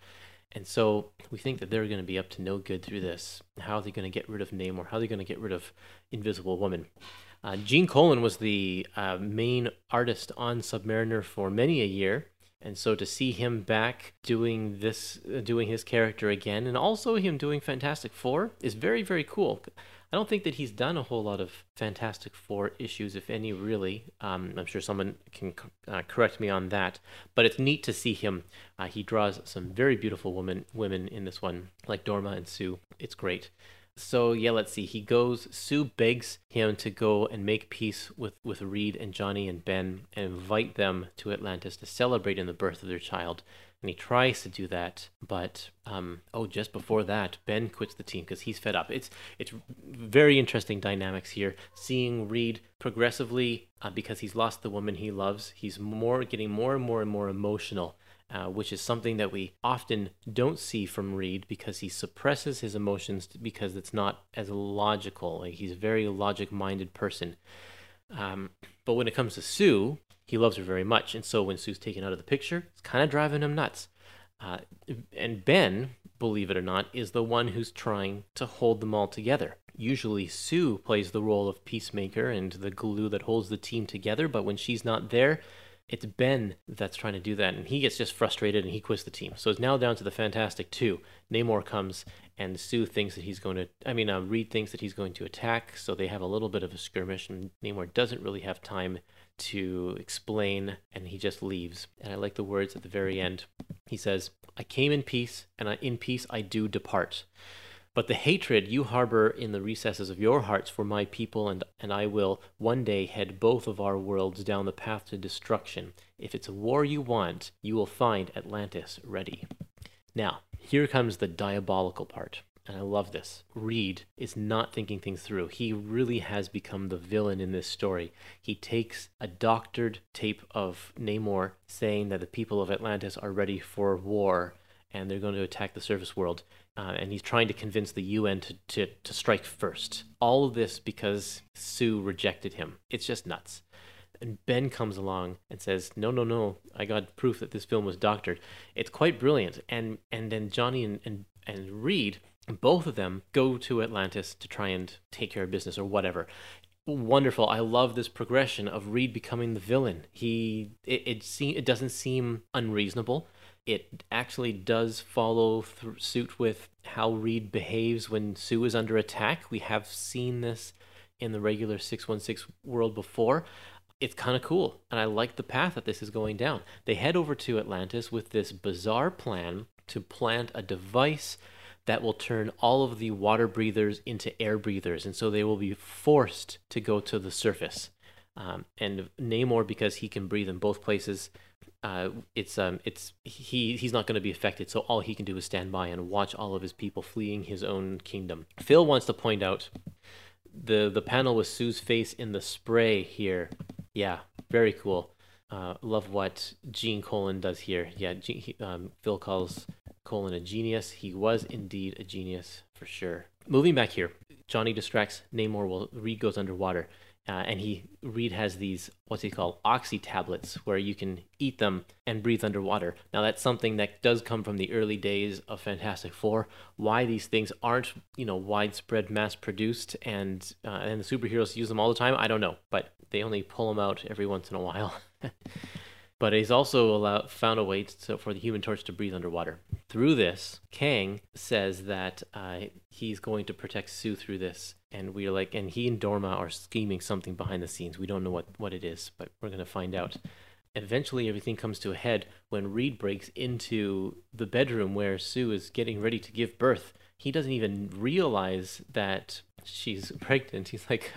And so we think that they're going to be up to no good through this. How are they going to get rid of Namor? How are they going to get rid of Invisible Woman? Uh, Gene Colan was the uh, main artist on Submariner for many a year. And so to see him back doing this, uh, doing his character again, and also him doing Fantastic Four is very, very cool. I don't think that he's done a whole lot of Fantastic Four issues, if any, really. Um, I'm sure someone can uh, correct me on that, but it's neat to see him. Uh, he draws some very beautiful women women in this one, like Dorma and Sue. It's great. So yeah, let's see. He goes. Sue begs him to go and make peace with with Reed and Johnny and Ben and invite them to Atlantis to celebrate in the birth of their child and he tries to do that but um, oh just before that ben quits the team because he's fed up it's it's very interesting dynamics here seeing reed progressively uh, because he's lost the woman he loves he's more getting more and more and more emotional uh, which is something that we often don't see from Reed because he suppresses his emotions because it's not as logical. Like he's a very logic minded person. Um, but when it comes to Sue, he loves her very much. And so when Sue's taken out of the picture, it's kind of driving him nuts. Uh, and Ben, believe it or not, is the one who's trying to hold them all together. Usually, Sue plays the role of peacemaker and the glue that holds the team together, but when she's not there, it's Ben that's trying to do that, and he gets just frustrated and he quits the team. So it's now down to the Fantastic Two. Namor comes, and Sue thinks that he's going to. I mean, uh, Reed thinks that he's going to attack, so they have a little bit of a skirmish, and Namor doesn't really have time to explain, and he just leaves. And I like the words at the very end. He says, I came in peace, and in peace I do depart. But the hatred you harbor in the recesses of your hearts for my people, and, and I will one day head both of our worlds down the path to destruction. If it's a war you want, you will find Atlantis ready. Now, here comes the diabolical part and I love this. Reed is not thinking things through. He really has become the villain in this story. He takes a doctored tape of Namor saying that the people of Atlantis are ready for war and they're going to attack the surface world. Uh, and he's trying to convince the UN to, to, to strike first. All of this because Sue rejected him. It's just nuts. And Ben comes along and says, "No, no, no! I got proof that this film was doctored. It's quite brilliant." And and then Johnny and and, and Reed both of them go to Atlantis to try and take care of business or whatever. Wonderful. I love this progression of Reed becoming the villain. He it it, seem, it doesn't seem unreasonable. It actually does follow th- suit with how Reed behaves when Sue is under attack. We have seen this in the regular 616 world before. It's kind of cool, and I like the path that this is going down. They head over to Atlantis with this bizarre plan to plant a device that will turn all of the water breathers into air breathers, and so they will be forced to go to the surface. Um, and Namor, because he can breathe in both places, uh, it's um, it's he he's not going to be affected. So all he can do is stand by and watch all of his people fleeing his own kingdom. Phil wants to point out the the panel with Sue's face in the spray here. Yeah, very cool. Uh, love what Gene Colan does here. Yeah, he, um, Phil calls Colan a genius. He was indeed a genius for sure. Moving back here, Johnny distracts Namor while Reed goes underwater. Uh, and he Reed has these what's he called oxy tablets where you can eat them and breathe underwater. Now that's something that does come from the early days of Fantastic Four. Why these things aren't you know widespread mass produced and uh, and the superheroes use them all the time, I don't know. But they only pull them out every once in a while. but he's also allowed, found a way to, for the Human Torch to breathe underwater. Through this, Krang says that uh, he's going to protect Sue through this, and we're like, and he and Dorma are scheming something behind the scenes. We don't know what what it is, but we're gonna find out. Eventually, everything comes to a head when Reed breaks into the bedroom where Sue is getting ready to give birth. He doesn't even realize that she's pregnant. He's like,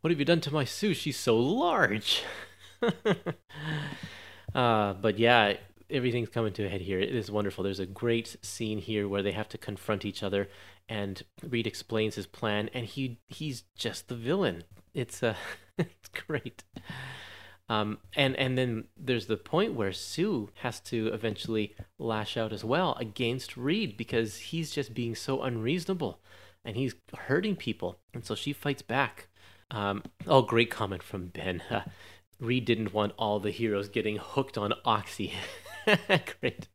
"What have you done to my Sue? She's so large." uh, but yeah, everything's coming to a head here. It is wonderful. There's a great scene here where they have to confront each other, and Reed explains his plan, and he he's just the villain. It's uh, it's great. Um, and and then there's the point where Sue has to eventually lash out as well against Reed because he's just being so unreasonable, and he's hurting people, and so she fights back. Um, oh, great comment from Ben. Uh, Reed didn't want all the heroes getting hooked on Oxy. Great.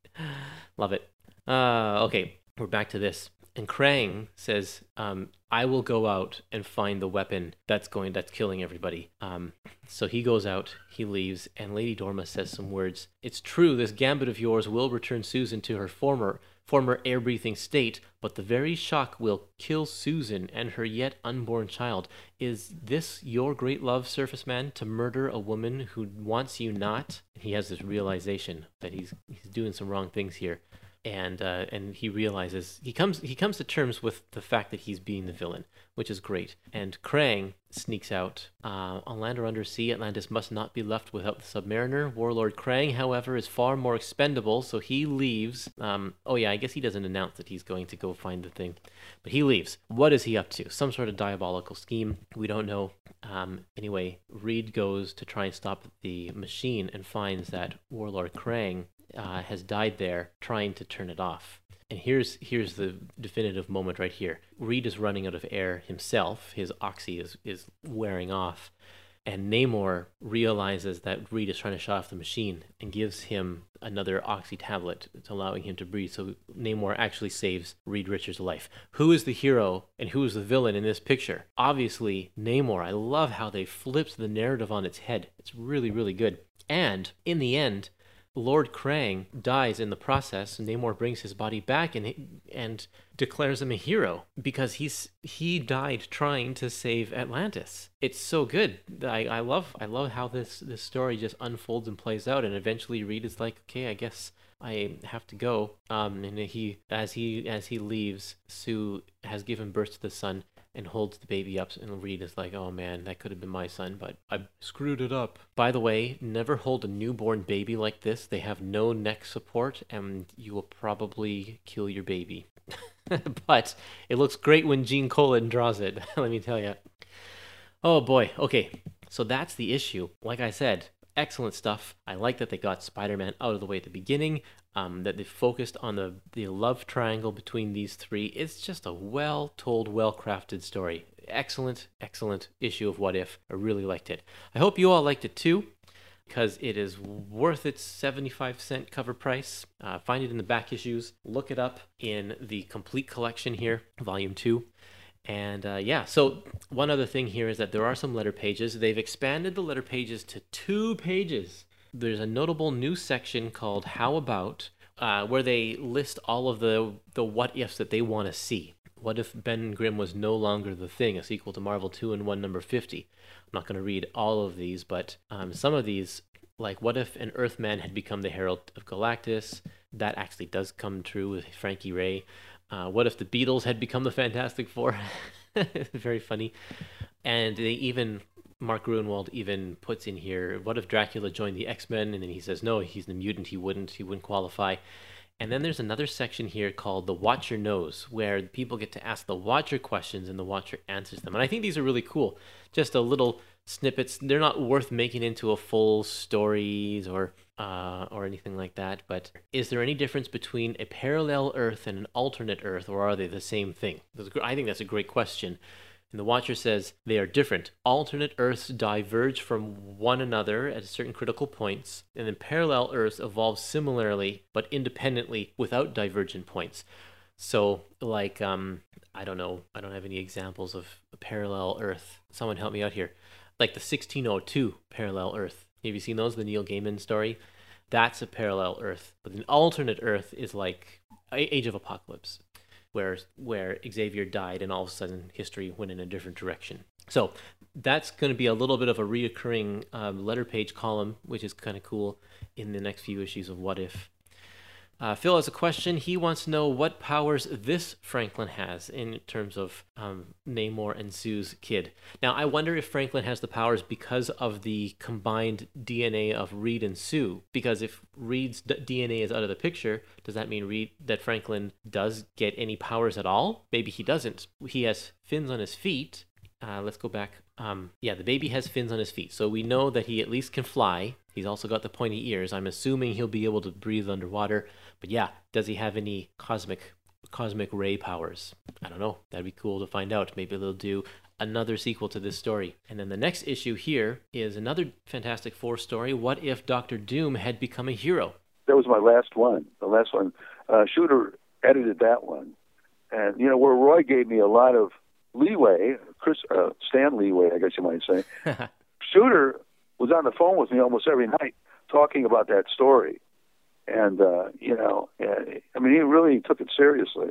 Love it. Uh, okay, we're back to this. And Krang says, um, "I will go out and find the weapon that's going that's killing everybody." Um, so he goes out, he leaves, and Lady Dorma says some words. It's true, this gambit of yours will return Susan to her former former air breathing state, but the very shock will kill Susan and her yet unborn child. Is this your great love, surface man, to murder a woman who wants you not? He has this realization that he's he's doing some wrong things here and uh, and he realizes he comes he comes to terms with the fact that he's being the villain, which is great. And Krang sneaks out uh, on land or undersea. Atlantis must not be left without the Submariner. Warlord Krang, however, is far more expendable, so he leaves. Um, oh yeah, I guess he doesn't announce that he's going to go find the thing, but he leaves. What is he up to? Some sort of diabolical scheme. We don't know. Um, anyway, Reed goes to try and stop the machine and finds that Warlord Krang uh, has died there trying to turn it off. And here's here's the definitive moment right here. Reed is running out of air himself. His oxy is is wearing off, and Namor realizes that Reed is trying to shut off the machine and gives him another oxy tablet, allowing him to breathe. So Namor actually saves Reed Richards' life. Who is the hero and who is the villain in this picture? Obviously, Namor. I love how they flipped the narrative on its head. It's really really good. And in the end, Lord Krang dies in the process. Namor brings his body back and and declares him a hero because he's he died trying to save Atlantis. It's so good. I, I love I love how this this story just unfolds and plays out. And eventually, Reed is like, okay, I guess I have to go. Um, and he as he as he leaves, Sue has given birth to the son and holds the baby up and Reed is like, "Oh man, that could have been my son, but I screwed it up." By the way, never hold a newborn baby like this. They have no neck support and you will probably kill your baby. but it looks great when Gene Colan draws it, let me tell you. Oh boy. Okay. So that's the issue. Like I said, excellent stuff. I like that they got Spider-Man out of the way at the beginning um, that they focused on the, the love triangle between these three. It's just a well told, well crafted story. Excellent, excellent issue of What If. I really liked it. I hope you all liked it too, because it is worth its 75 cent cover price. Uh, find it in the back issues. Look it up in the complete collection here, volume two. And uh, yeah, so one other thing here is that there are some letter pages. They've expanded the letter pages to two pages there's a notable new section called How About, uh, where they list all of the, the what ifs that they want to see. What if Ben Grimm was no longer the thing, a sequel to Marvel Two-in-One number 50? I'm not going to read all of these, but um, some of these, like what if an Earthman had become the Herald of Galactus? That actually does come true with Frankie Raye. Uh, what if the Beatles had become the Fantastic Four? Very funny. And they even Mark Gruenwald even puts in here, what if Dracula joined the X Men? And then he says, no, he's the mutant. He wouldn't. He wouldn't qualify. And then there's another section here called the Watcher Knows, where people get to ask the Watcher questions and the Watcher answers them. And I think these are really cool. Just a little snippets. They're not worth making into a full stories or uh, or anything like that, but is there any difference between a parallel Earth and an alternate Earth, or are they the same thing? I think that's a great question. And the Watcher says they are different. Alternate Earths diverge from one another at certain critical points, and then parallel Earths evolve similarly but independently without divergent points. So, like, um, I don't know, I don't have any examples of a parallel Earth. Someone help me out here. Like the 1602 parallel Earth. Have you seen those? The Neil Gaiman story? That's a parallel Earth. But an alternate Earth is like Age of Apocalypse where where Xavier died, and all of a sudden history went in a different direction. So that's going to be a little bit of a reoccurring um, letter page column, which is kind of cool in the next few issues of What If. Uh, Phil has a question. He wants to know what powers this Franklin has in terms of um, Namor and Sue's kid. Now, I wonder if Franklin has the powers because of the combined DNA of Reed and Sue. Because if Reed's d- DNA is out of the picture, does that mean Reed that Franklin does get any powers at all? Maybe he doesn't. He has fins on his feet. Uh, let's go back. Um, yeah, the baby has fins on his feet, so we know that he at least can fly. He's also got the pointy ears. I'm assuming he'll be able to breathe underwater. But yeah, does he have any cosmic cosmic ray powers? I don't know. That'd be cool to find out. Maybe they'll do another sequel to this story. And then the next issue here is another Fantastic Four story. What if Doctor Doom had become a hero? That was my last one. The last one. Uh, Shooter edited that one, and you know where Roy gave me a lot of leeway. Chris uh, Stan leeway, I guess you might say. Shooter was on the phone with me almost every night talking about that story and uh, you know, I mean, he really took it seriously,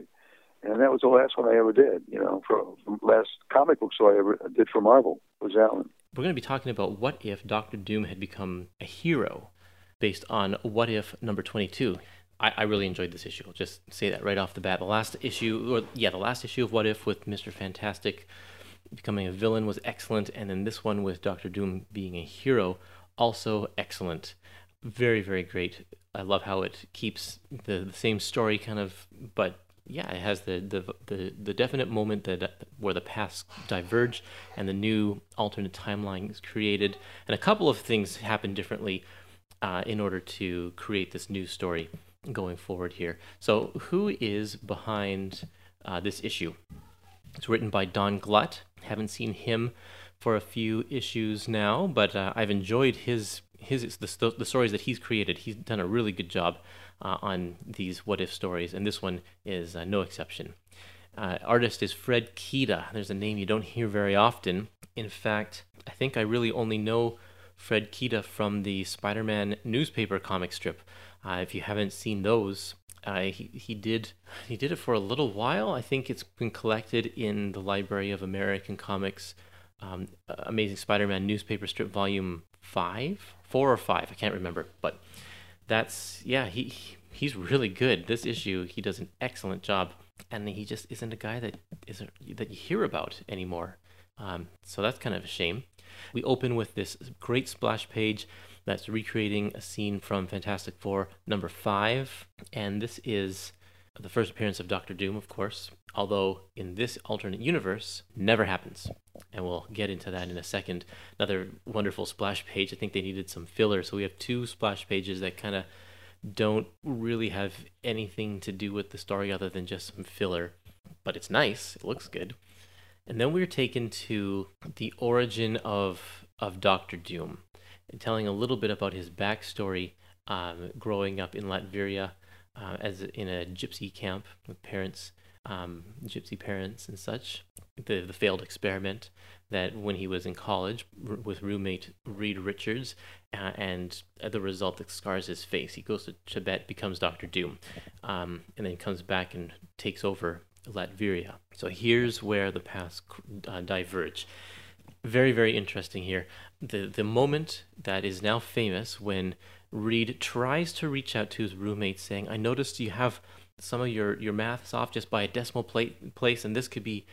and that was the last one I ever did. You know, for last comic book story I ever did for Marvel was that one. We're going to be talking about what if Doctor Doom had become a hero, based on What If number twenty-two. I, I really enjoyed this issue. I'll just say that right off the bat. The last issue, or yeah, the last issue of What If with Mister Fantastic becoming a villain was excellent, and then this one with Doctor Doom being a hero also excellent. Very, very great I love how it keeps the, the same story kind of, but yeah, it has the, the the the definite moment that where the paths diverge and the new alternate timeline is created, and a couple of things happen differently uh, in order to create this new story going forward here. So, who is behind uh, this issue? It's written by Don Glut. Haven't seen him for a few issues now, but uh, I've enjoyed his his the, the stories that he's created. He's done a really good job uh, on these what if stories, and this one is uh, no exception. Uh, artist is Fred Kida. There's a name you don't hear very often. In fact, I think I really only know Fred Kida from the Spider-Man newspaper comic strip. Uh, if you haven't seen those, uh, he, he did he did it for a little while. I think it's been collected in the Library of American Comics um, Amazing Spider-Man newspaper strip volume five, four or five, I can't remember, but that's yeah, he he's really good. This issue, he does an excellent job, and he just isn't a guy that isn't that you hear about anymore. Um, so that's kind of a shame. We open with this great splash page that's recreating a scene from Fantastic Four number five, and this is the first appearance of Doctor Doom, of course, although in this alternate universe, never happens. And we'll get into that in a second. Another wonderful splash page. I think they needed some filler, so we have two splash pages that kind of don't really have anything to do with the story other than just some filler. But it's nice, it looks good. And then we're taken to the origin of, of Doctor Doom, telling a little bit about his backstory um, growing up in Latveria uh, as in a gypsy camp with parents, um, gypsy parents and such. The, the failed experiment that when he was in college with roommate Reed Richards, uh, and the result that scars his face. He goes to Tibet, becomes Doctor Doom, um, and then comes back and takes over Latveria. So here's where the paths uh, diverge. Very, very interesting here. The the moment that is now famous when Reed tries to reach out to his roommate, saying, I noticed you have some of your, your maths off just by a decimal plate, place, and this could be,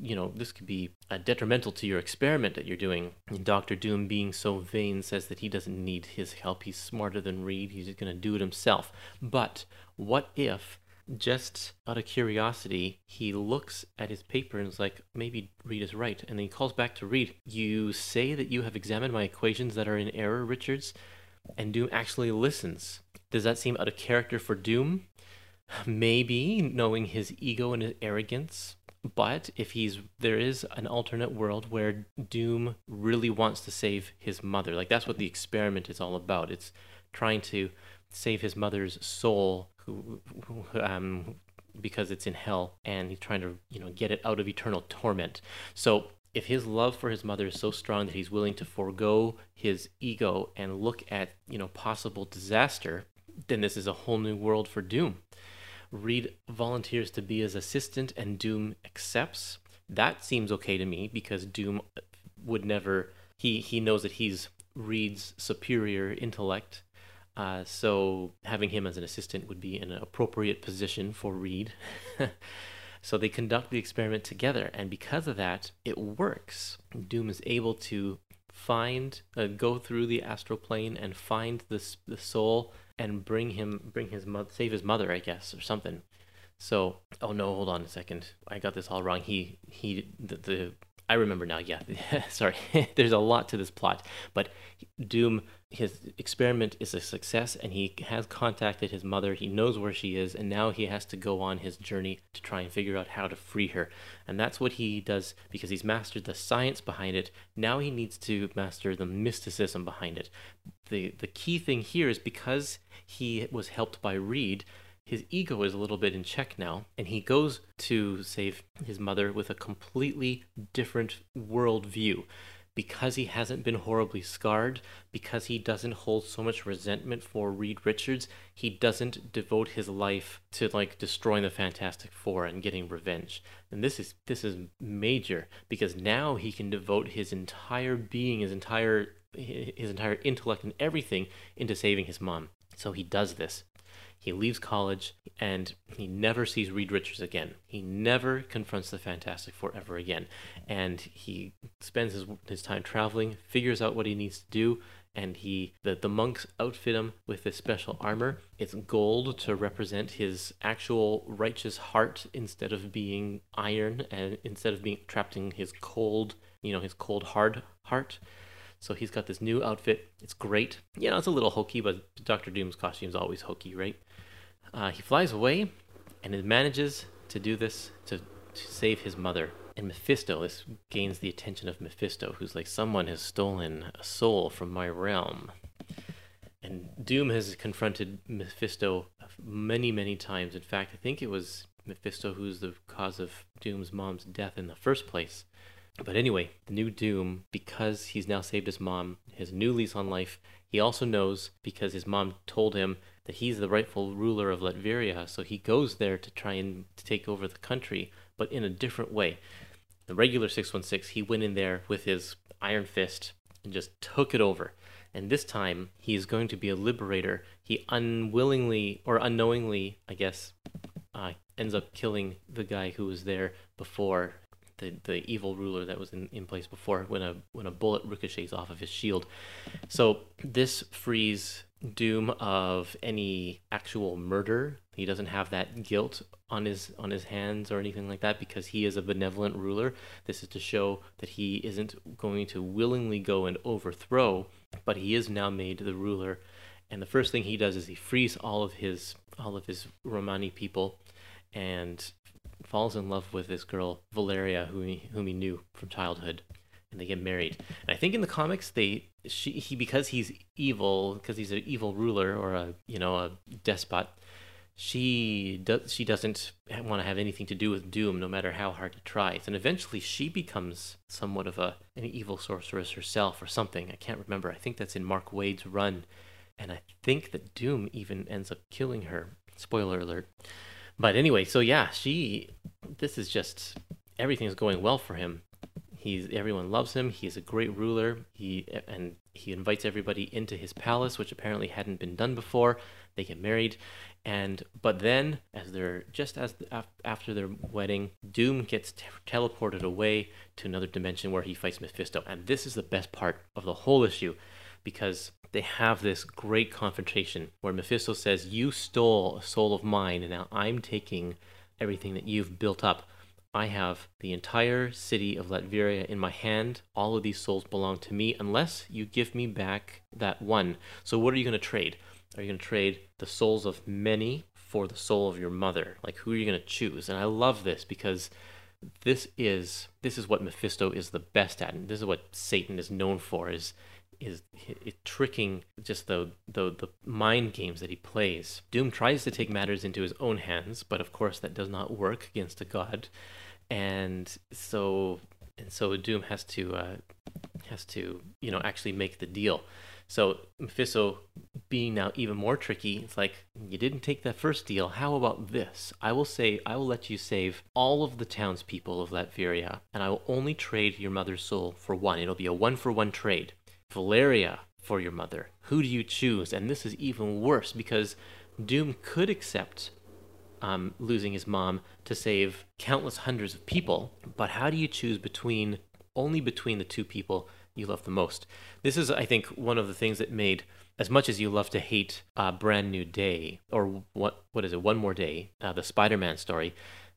you know, this could be uh, detrimental to your experiment that you're doing. And Dr. Doom, being so vain, says that he doesn't need his help. He's smarter than Reed. He's going to do it himself. But what if just out of curiosity, he looks at his paper and is like, maybe Reed is right. And then he calls back to Reed, You say that you have examined my equations that are in error, Richards? and Doom actually listens. Does that seem out of character for Doom? Maybe, knowing his ego and his arrogance. But if he's there is an alternate world where Doom really wants to save his mother. Like that's what the experiment is all about. It's trying to save his mother's soul who, who um because it's in hell and he's trying to, you know, get it out of eternal torment. So if his love for his mother is so strong that he's willing to forego his ego and look at, you know, possible disaster, then this is a whole new world for Doom. Reed volunteers to be his assistant and Doom accepts. That seems okay to me because Doom would never he he knows that he's Reed's superior intellect. Uh, so having him as an assistant would be an appropriate position for Reed. so they conduct the experiment together, and because of that, it works. Doom is able to find, uh, go through the astral plane and find the the soul and bring him bring his mother save his mother i guess or something. So oh no hold on a second. I got this all wrong. He he the, the i remember now yeah. Sorry. There's a lot to this plot but doom his experiment is a success and he has contacted his mother. He knows where she is and now he has to go on his journey to try and figure out how to free her. And that's what he does because he's mastered the science behind it. Now he needs to master the mysticism behind it the the key thing here is because he was helped by Reed his ego is a little bit in check now, and he goes to save his mother with a completely different worldview because he hasn't been horribly scarred, because he doesn't hold so much resentment for Reed Richards, he doesn't devote his life to like destroying the Fantastic Four and getting revenge. And this is this is major because now he can devote his entire being, his entire his entire intellect and everything into saving his mom. So he does this. He leaves college and he never sees Reed Richards again. He never confronts the Fantastic Four ever again. And he spends his, his time traveling, figures out what he needs to do, and he the, the monks outfit him with this special armor. It's gold to represent his actual righteous heart instead of being iron and instead of being trapped in his cold, you know, his cold hard heart. So he's got this new outfit. It's great. You know, it's a little hokey, but Doctor Doom's costume is always hokey, right? Uh, he flies away and he manages to do this to, to save his mother. And Mephisto, this gains the attention of Mephisto, who's like, someone has stolen a soul from my realm. And Doom has confronted Mephisto many, many times. In fact, I think it was Mephisto who's the cause of Doom's mom's death in the first place. But anyway, the new Doom, because he's now saved his mom, his new lease on life, he also knows because his mom told him that he's the rightful ruler of Latveria, so he goes there to try and take over the country, but in a different way. The regular 616, he went in there with his iron fist and just took it over. And this time, he is going to be a liberator. He unwillingly or unknowingly, I guess, uh, ends up killing the guy who was there before the, the evil ruler that was in, in place before when a when a bullet ricochets off of his shield. So this frees Doom of any actual murder. He doesn't have that guilt on his on his hands or anything like that because he is a benevolent ruler. This is to show that he isn't going to willingly go and overthrow, but he is now made the ruler. And the first thing he does is he frees all of his all of his Romani people and falls in love with this girl Valeria, whom he, whom he knew from childhood, and they get married. And I think in the comics, they she he because he's evil, because he's an evil ruler or a you know a despot. She does she doesn't want to have anything to do with Doom, no matter how hard he tries. And eventually, she becomes somewhat of a an evil sorceress herself, or something. I can't remember. I think that's in Mark Waid's run, and I think that Doom even ends up killing her. Spoiler alert. But anyway, so yeah, she. This is just everything's going well for him. He's everyone loves him. He's a great ruler. He and he invites everybody into his palace, which apparently hadn't been done before. They get married, and but then as they're just as after their wedding, Doom gets t- teleported away to another dimension where he fights Mephisto, and this is the best part of the whole issue, because they have this great confrontation where Mephisto says, You stole a soul of mine, and now I'm taking everything that you've built up. I have the entire city of Latveria in my hand. All of these souls belong to me unless you give me back that one. So, what are you going to trade? Are you going to trade the souls of many for the soul of your mother? Like, who are you going to choose? And I love this because this is this is what Mephisto is the best at, and this is what Satan is known for is is tricking just the, the the mind games that he plays. Doom tries to take matters into his own hands, but of course that does not work against a god, and so and so Doom has to uh, has to you know actually make the deal. So Mephisto being now even more tricky, it's like you didn't take that first deal. How about this? I will say I will let you save all of the townspeople of Latveria, and I will only trade your mother's soul for one. It'll be a one for one trade. Valeria for your mother. Who do you choose? And this is even worse because Doom could accept um, losing his mom to save countless hundreds of people, but how do you choose between only between the two people you love the most? This is, I think, one of the things that made as much as you love to hate uh, Brand New Day or what what is it, One More Day, uh, the Spider-Man story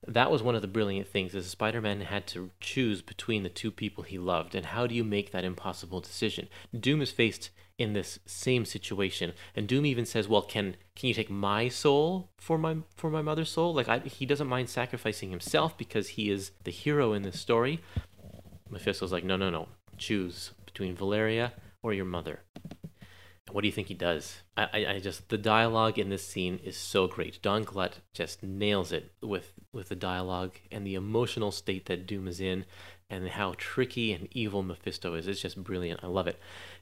that was one of the brilliant things is spider-man had to choose between the two people he loved and how do you make that impossible decision? Doom is faced in this same situation and doom even says well can can you take my soul for my for my mother's soul? Like I, he doesn't mind sacrificing himself because he is the hero in this story. Mephisto's like no no no. Choose between valeria or your mother what do you think he does? I, I, I, just the dialogue in this scene is so great. Don Glut just nails it with with the dialogue and the emotional state that Doom is in, and how tricky and evil Mephisto is. It's just brilliant. I love it.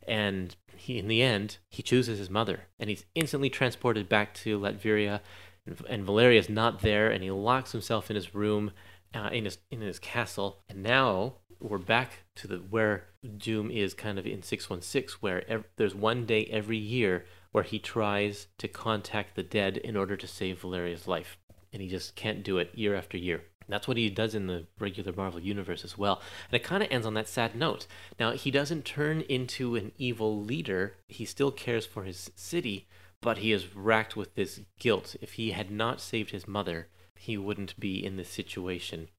And he, in the end, he chooses his mother, and he's instantly transported back to Latveria, and, and Valeria's not there, and he locks himself in his room, uh, in his in his castle, and now we're back to the where Doom is kind of in 616 where ev- there's one day every year where he tries to contact the dead in order to save Valeria's life and he just can't do it year after year. That's what he does in the regular Marvel universe as well. And it kind of ends on that sad note. Now, he doesn't turn into an evil leader. He still cares for his city, but he is racked with this guilt. If he had not saved his mother, he wouldn't be in this situation.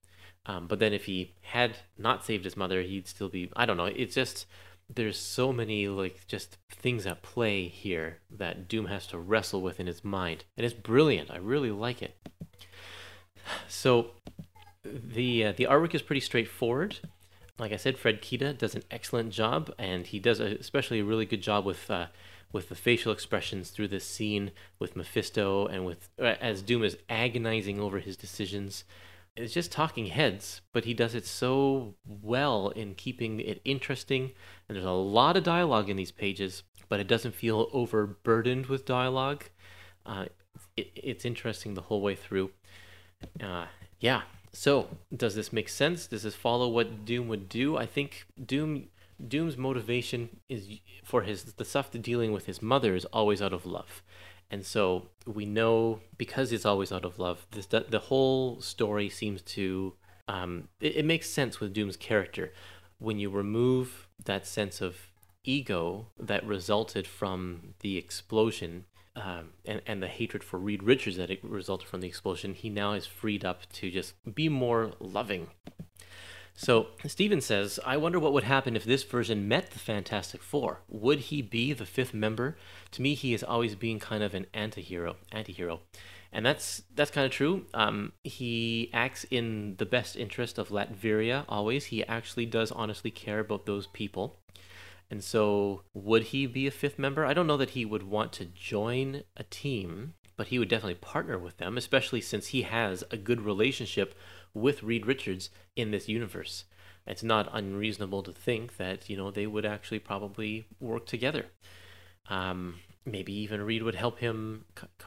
Um, but then if he had not saved his mother, he'd still be. I don't know. It's just there's so many like just things at play here that Doom has to wrestle with in his mind, and it's brilliant. I really like it. So the uh, the artwork is pretty straightforward. Like I said, Fred Kida does an excellent job, and he does a, especially a really good job with uh, with the facial expressions through this scene with Mephisto and with uh, as Doom is agonizing over his decisions it's just talking heads, but he does it so well in keeping it interesting. And there's a lot of dialogue in these pages, but it doesn't feel overburdened with dialogue. Uh, it, it's interesting the whole way through. Uh, yeah. So, does this make sense? Does this follow what Doom would do? I think Doom Doom's motivation is for his the stuff dealing with his mother is always out of love. And so we know because it's always out of love, this the whole story seems to um, it, it makes sense with Doom's character. When you remove that sense of ego that resulted from the explosion um, and, and the hatred for Reed Richards that resulted from the explosion, he now is freed up to just be more loving so Steven says, I wonder what would happen if this version met the Fantastic Four. Would he be the fifth member? To me, he is always being kind of an anti-hero, anti-hero. And that's that's kind of true. Um, he acts in the best interest of Latveria always. He actually does honestly care about those people. And so, would he be a fifth member? I don't know that he would want to join a team, but he would definitely partner with them, especially since he has a good relationship with Reed Richards in this universe. It's not unreasonable to think that you know they would actually probably work together. Um, maybe even Reed would help him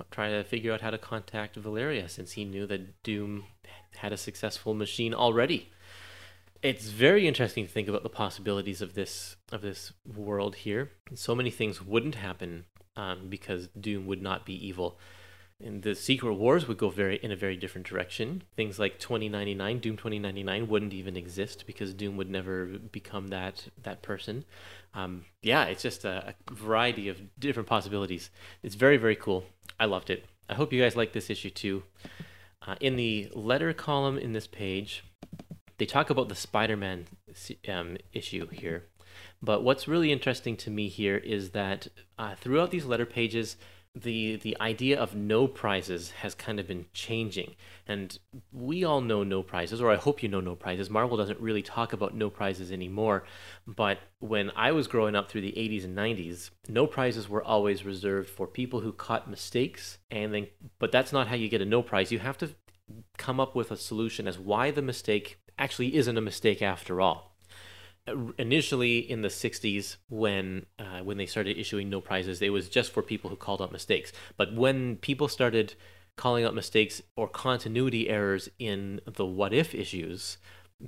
try to figure out how to contact Valeria, since he knew that Doom had a successful machine already. It's very interesting to think about the possibilities of this of this world here. So many things wouldn't happen um, because Doom would not be evil and the Secret Wars would go very in a very different direction. Things like 2099, Doom 2099 wouldn't even exist because Doom would never become that that person. Um, yeah, it's just a, a, variety of different possibilities. It's very very cool. I loved it. I hope you guys like this issue too. Uh, in the letter column in this page, they talk about the Spider-Man um, issue here. But what's really interesting to me here is that uh, throughout these letter pages, the the idea of no prizes has kind of been changing. And we all know no prizes or i hope you know no prizes. Marvel doesn't really talk about no prizes anymore. But when i was growing up through the 80s and 90s no prizes were always reserved for people who caught mistakes. And then but that's not how you get a no prize. You have to come up with a solution as why the mistake actually isn't a mistake after all initially in the 60s when uh, when they started issuing no prizes it was just for people who called out mistakes. But when people started calling out mistakes or continuity errors in the what if issues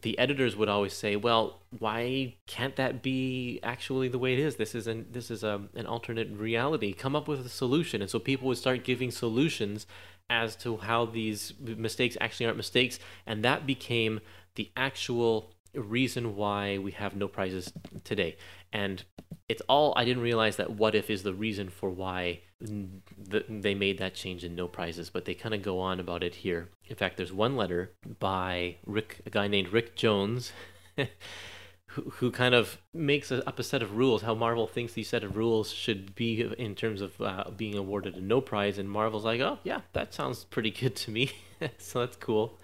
the editors would always say well why can't that be actually the way it is? This is an this is a, an alternate reality. Come up with a solution. And so people would start giving solutions as to how these mistakes actually aren't mistakes. And that became the actual reason why we have no prizes today. And it's all, I didn't realize that What If is the reason for why the, they made that change in no prizes, but they kind of go on about it here. In fact, there's one letter by Rick, a guy named Rick Jones. who, who kind of makes a, up a set of rules, how Marvel thinks these set of rules should be in terms of uh, being awarded a no prize, and Marvel's like, oh yeah, that sounds pretty good to me, so that's cool.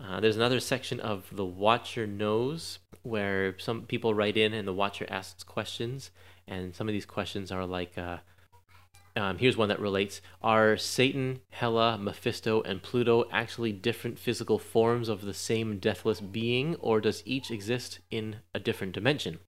Uh, there's another section of the Watcher Knows where some people write in and the Watcher asks questions. And some of these questions are like uh, um, here's one that relates Are Satan, Hela, Mephisto, and Pluto actually different physical forms of the same deathless being, or does each exist in a different dimension?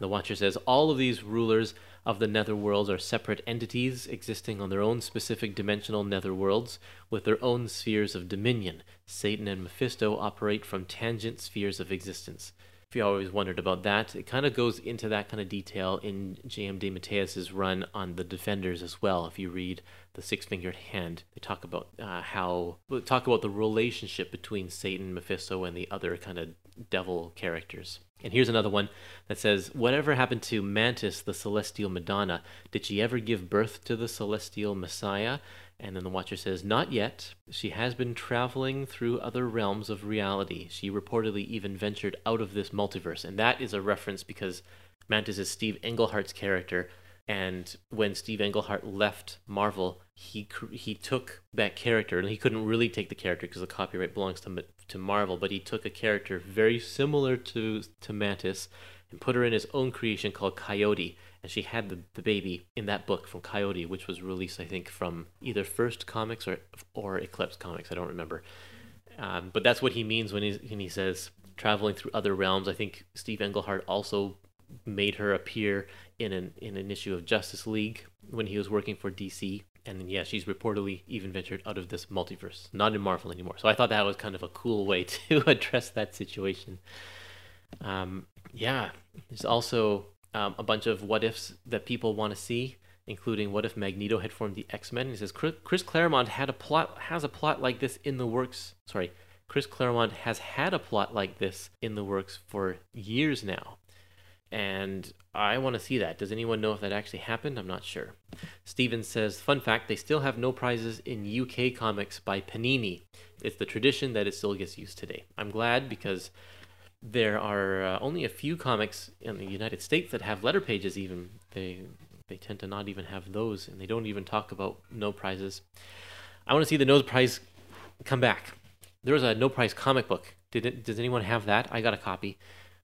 The Watcher says all of these rulers of the netherworlds are separate entities existing on their own specific dimensional netherworlds with their own spheres of dominion. Satan and Mephisto operate from tangent spheres of existence. If you always wondered about that, it kind of goes into that kind of detail in J.M. DeMatteis's run on the Defenders as well. If you read the Six Fingered Hand, they talk about uh, how talk about the relationship between Satan, Mephisto, and the other kind of devil characters. And here's another one that says, Whatever happened to Mantis, the celestial Madonna? Did she ever give birth to the celestial Messiah? And then the Watcher says, Not yet. She has been traveling through other realms of reality. She reportedly even ventured out of this multiverse. And that is a reference because Mantis is Steve Englehart's character. And when Steve Englehart left Marvel, he he took that character, and he couldn't really take the character because the copyright belongs to to Marvel, but he took a character very similar to to Mantis and put her in his own creation called Coyote, and she had the, the baby in that book from Coyote, which was released I think from either First Comics or or Eclipse Comics, I don't remember. Um, but that's what he means when he when he says traveling through other realms. I think Steve Englehart also made her appear in an in an issue of Justice League when he was working for DC and then, yeah, she's reportedly even ventured out of this multiverse, not in Marvel anymore. So I thought that was kind of a cool way to address that situation. Um, yeah, there's also um, a bunch of what ifs that people want to see, including what if Magneto had formed the X Men. He says Chris Claremont had a plot has a plot like this in the works. Sorry, Chris Claremont has had a plot like this in the works for years now and I want to see that. Does anyone know if that actually happened? I'm not sure. Steven says, fun fact, they still have no prizes in UK comics by Panini. It's the tradition that it still gets used today. I'm glad because there are uh, only a few comics in the United States that have letter pages even. They they tend to not even have those and they don't even talk about no prizes. I want to see the no prize come back. There was a no prize comic book. Did it, does anyone have that? I got a copy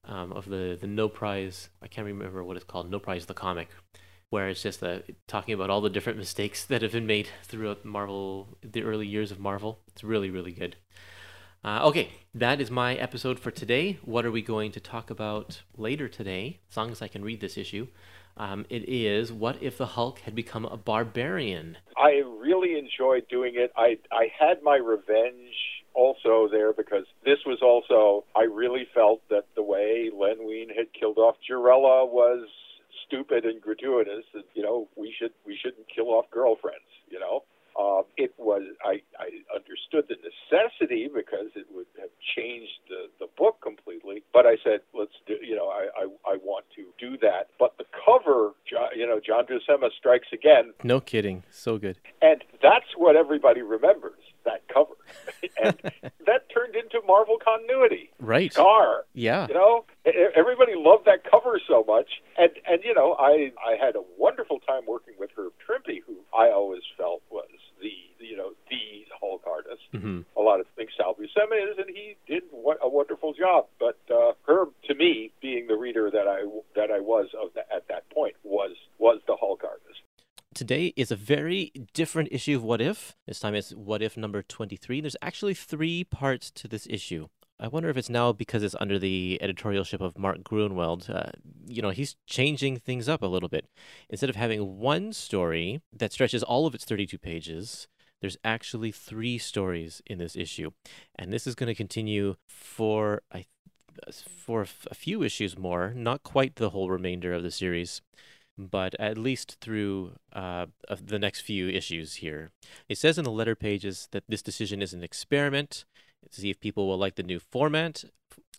um, of the the No Prize. I can't remember what it's called. No Prize the comic, where it's just uh, talking about all the different mistakes that have been made throughout Marvel, the early years of Marvel. It's really really good. Uh, okay, that is my episode for today. What are we going to talk about later today? As long as I can read this issue. Um, it is what if the Hulk had become a barbarian? I really enjoyed doing it. I I had my revenge also there because this was also I really felt that the way Len Wein had killed off Jarella was stupid and gratuitous. And, you know, we should we shouldn't kill off girlfriends. You know, uh, it was I I understood the necessity because it would have changed the the book completely. But I said let's do you know I I, I want to do that. But the cover, you know, John Buscema strikes again. No kidding, so good. And that's what everybody remembers that cover. and that turned into Marvel continuity. Right. Sakaar. Yeah. You know, everybody loved that cover so much, and and you know, I I had a wonderful time working with Herb Trimpe, who I always felt was the you know the Hulk artist. hmm A lot of things Sal Buscema is, and he did what a wonderful job. But uh, Herb, to me, being the reader that I that I was of the, at that point, was was the Hulk artist. Today is a very different issue of What If. This time it's What If number 23. There's actually three parts to this issue. I wonder if it's now because it's under the editorialship of Mark Gruenwald. Uh, you know, he's changing things up a little bit. Instead of having one story that stretches all of its 32 pages, there's actually three stories in this issue. And this is going to continue for, I for a few issues more, not quite the whole remainder of the series, but at least through uh, the next few issues here. It says in the letter pages that this decision is an experiment to see if people will like the new format.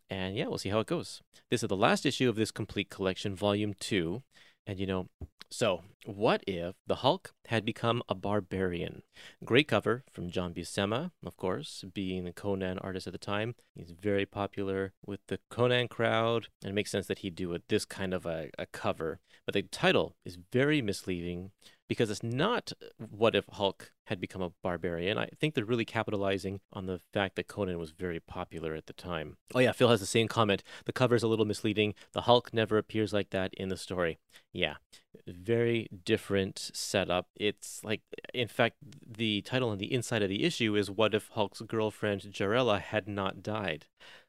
And yeah, we'll see how it goes. This is the last issue of this complete collection, volume two. And you know, so what if the Hulk had become a barbarian? Great cover from John Buscema, of course, being the Conan artist at the time. He's very popular with the Conan crowd, and it makes sense that he'd do a, this kind of a, a cover. But the title is very misleading because it's not uh, what if Hulk had become a barbarian. I think they're really capitalizing on the fact that Conan was very popular at the time. Oh, yeah, Phil has the same comment. The cover is a little misleading. The Hulk never appears like that in the story. Yeah, very different setup. It's like, in fact, the title on the inside of the issue is What If Hulk's Girlfriend Jarella Had Not Died?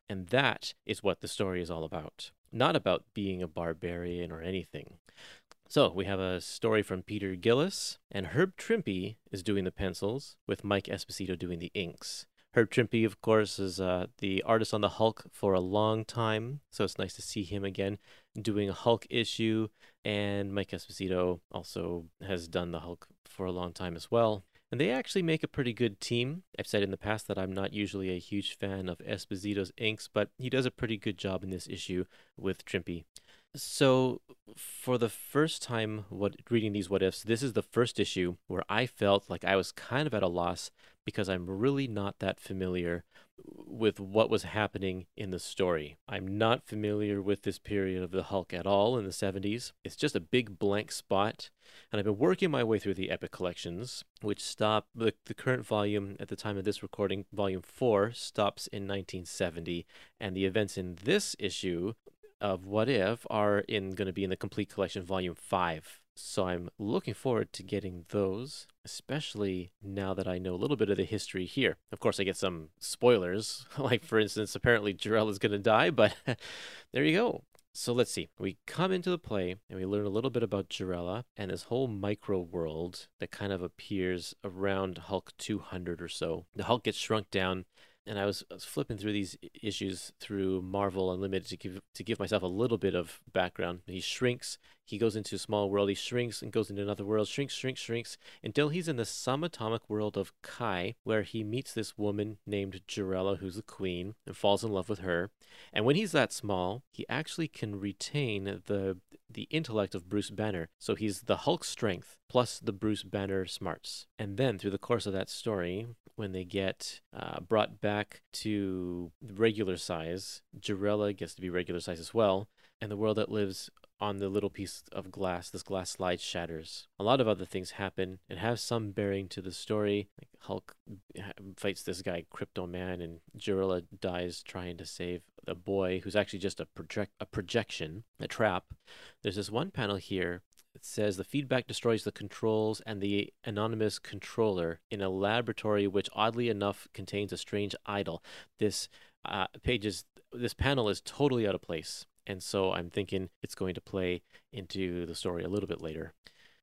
And that is what the story is all about. Not about being a barbarian or anything. So we have a story from Peter Gillis, and Herb Trimpe is doing the pencils, with Mike Esposito doing the inks. Herb Trimpe, of course, is uh, the artist on the Hulk for a long time, so it's nice to see him again doing a Hulk issue. And Mike Esposito also has done the Hulk for a long time as well. And they actually make a pretty good team. I've said in the past that I'm not usually a huge fan of Esposito's inks, but he does a pretty good job in this issue with Trimpe. So, for the first time what reading these what ifs, this is the first issue where I felt like I was kind of at a loss because I'm really not that familiar with what was happening in the story. I'm not familiar with this period of the Hulk at all in the 70s. It's just a big blank spot. And I've been working my way through the Epic collections, which stop the, the current volume at the time of this recording, volume 4, stops in 1970. And the events in this issue of What If are in going to be in the complete collection, volume 5. So I'm looking forward to getting those, especially now that I know a little bit of the history here. Of course, I get some spoilers, like for instance, apparently Jarell is going to die, but there you go. So let's see. We come into the play and we learn a little bit about Jarella and this whole micro world that kind of appears around Hulk 200 or so. The Hulk gets shrunk down and I was, I was flipping through these issues through Marvel Unlimited to give to give myself a little bit of background. He shrinks, he goes into a small world, he shrinks and goes into another world, shrinks, shrinks, shrinks, until he's in the subatomic world of K'ai, where he meets this woman named Jarella, who's a queen, and falls in love with her. And when he's that small, he actually can retain the the intellect of Bruce Banner. So he's the Hulk strength plus the Bruce Banner smarts. And then through the course of that story, when they get uh, brought back to regular size, Jarella gets to be regular size as well. And the world that lives on the little piece of glass, this glass slide shatters. A lot of other things happen and have some bearing to the story. Like Hulk fights this guy, Crypto Man, and Jarella dies trying to save a boy who's actually just a project a projection, a trap. There's this one panel here it says the feedback destroys the controls and the anonymous controller in a laboratory which oddly enough contains a strange idol. This uh, page is this panel is totally out of place, and so I'm thinking it's going to play into the story a little bit later.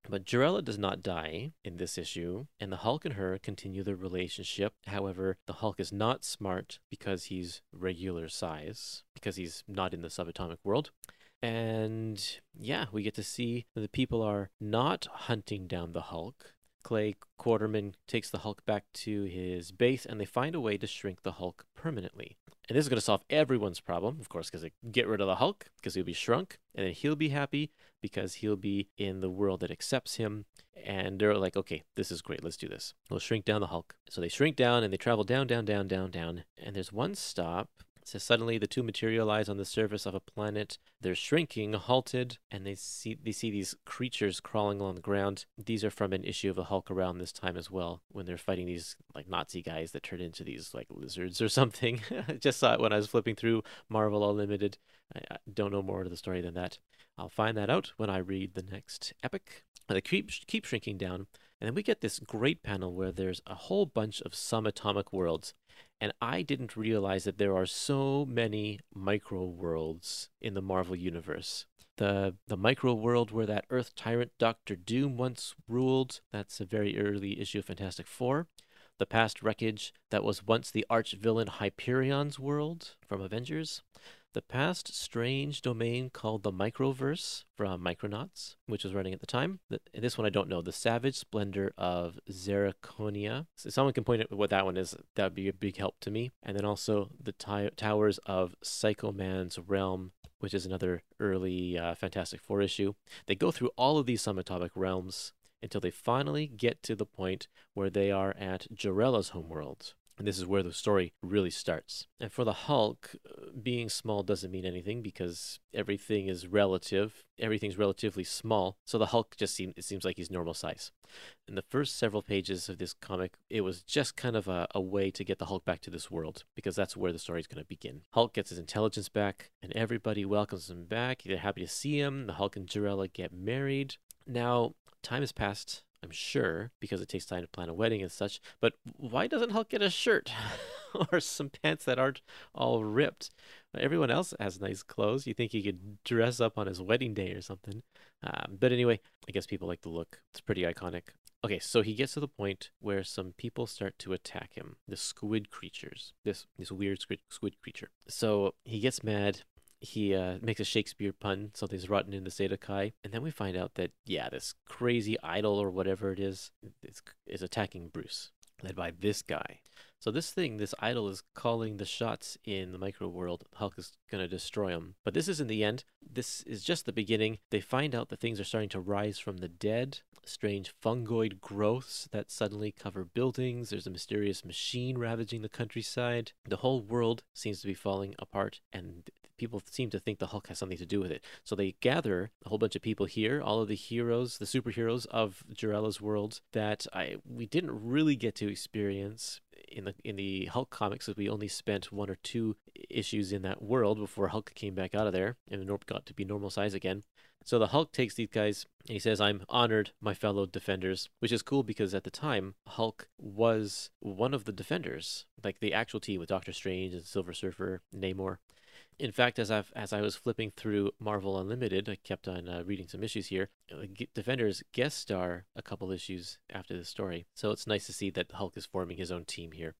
But Jarella does not die in this issue, and the Hulk and her continue their relationship. However, the Hulk is not smart because he's regular size, because he's not in the subatomic world. And yeah, we get to see that the people are not hunting down the Hulk. Clay Quartermain takes the Hulk back to his base, and they find a way to shrink the Hulk permanently. And this is going to solve everyone's problem, of course, because they get rid of the Hulk, because he'll be shrunk, and then he'll be happy because he'll be in the world that accepts him. And they're like, okay, this is great, let's do this. We'll shrink down the Hulk. So they shrink down and they travel down, down, down, down, down. And there's one stop so suddenly the two materialize on the surface of a planet. They're shrinking, halted, and they see they see these creatures crawling along the ground. These are from an issue of the Hulk around this time as well, when they're fighting these like Nazi guys that turn into these like lizards or something. I just saw it when I was flipping through Marvel Unlimited. I don't know more to the story than that. I'll find that out when I read the next epic. They keep keep shrinking down, and then we get this great panel where there's a whole bunch of subatomic worlds. And I didn't realize that there are so many micro worlds in the Marvel universe. The the micro world where that Earth tyrant Doctor Doom once ruled, that's a very early issue of Fantastic Four. The past wreckage that was once the arch villain Hyperion's world from Avengers the past strange domain called the Microverse from Micronauts, which was running at the time. This one I don't know. The Savage Splendor of Zerconia. So someone can point out what that one is. That would be a big help to me. And then also the Towers of Psycho-Man's Realm, which is another early uh, Fantastic Four issue. They go through all of these subatomic realms until they finally get to the point where they are at Jarella's homeworld. And this is where the story really starts. And for the Hulk, uh, being small doesn't mean anything because everything is relative. Everything's relatively small. So the Hulk just seems, it seems like he's normal size. In the first several pages of this comic, it was just kind of a, a way to get the Hulk back to this world because that's where the story is going to begin. Hulk gets his intelligence back and everybody welcomes him back. They're happy to see him. The Hulk and Jarella get married. Now, time has passed I'm sure, because it takes time to plan a wedding and such. But why doesn't Hulk get a shirt or some pants that aren't all ripped? Everyone else has nice clothes. You think he could dress up on his wedding day or something. Um, but anyway, I guess people like the look. It's pretty iconic. Okay, so he gets to the point where some people start to attack him. The squid creatures. This this weird squid, squid creature. So he gets mad he uh, makes a Shakespeare pun, something's rotten in the state of K'ai, and then we find out that, yeah, this crazy idol or whatever it is, is, is attacking Bruce, led by this guy. So this thing, this idol is calling the shots in the micro world. Hulk is going to destroy him. But this isn't the end. This is just the beginning. They find out that things are starting to rise from the dead. Strange fungoid growths that suddenly cover buildings. There's a mysterious machine ravaging the countryside. The whole world seems to be falling apart, and people seem to think the Hulk has something to do with it. So they gather a whole bunch of people here, all of the heroes, the superheroes of Jarella's world that I we didn't really get to experience in the in the Hulk comics, because we only spent one or two issues in that world before Hulk came back out of there and got to be normal size again. So the Hulk takes these guys and he says, "I'm honored, my fellow defenders," which is cool because at the time Hulk was one of the defenders, like the actual team with Doctor Strange and Silver Surfer, Namor. In fact, as I as I was flipping through Marvel Unlimited, I kept on uh, reading some issues here. Uh, Defenders guest star a couple issues after the story, so it's nice to see that Hulk is forming his own team here.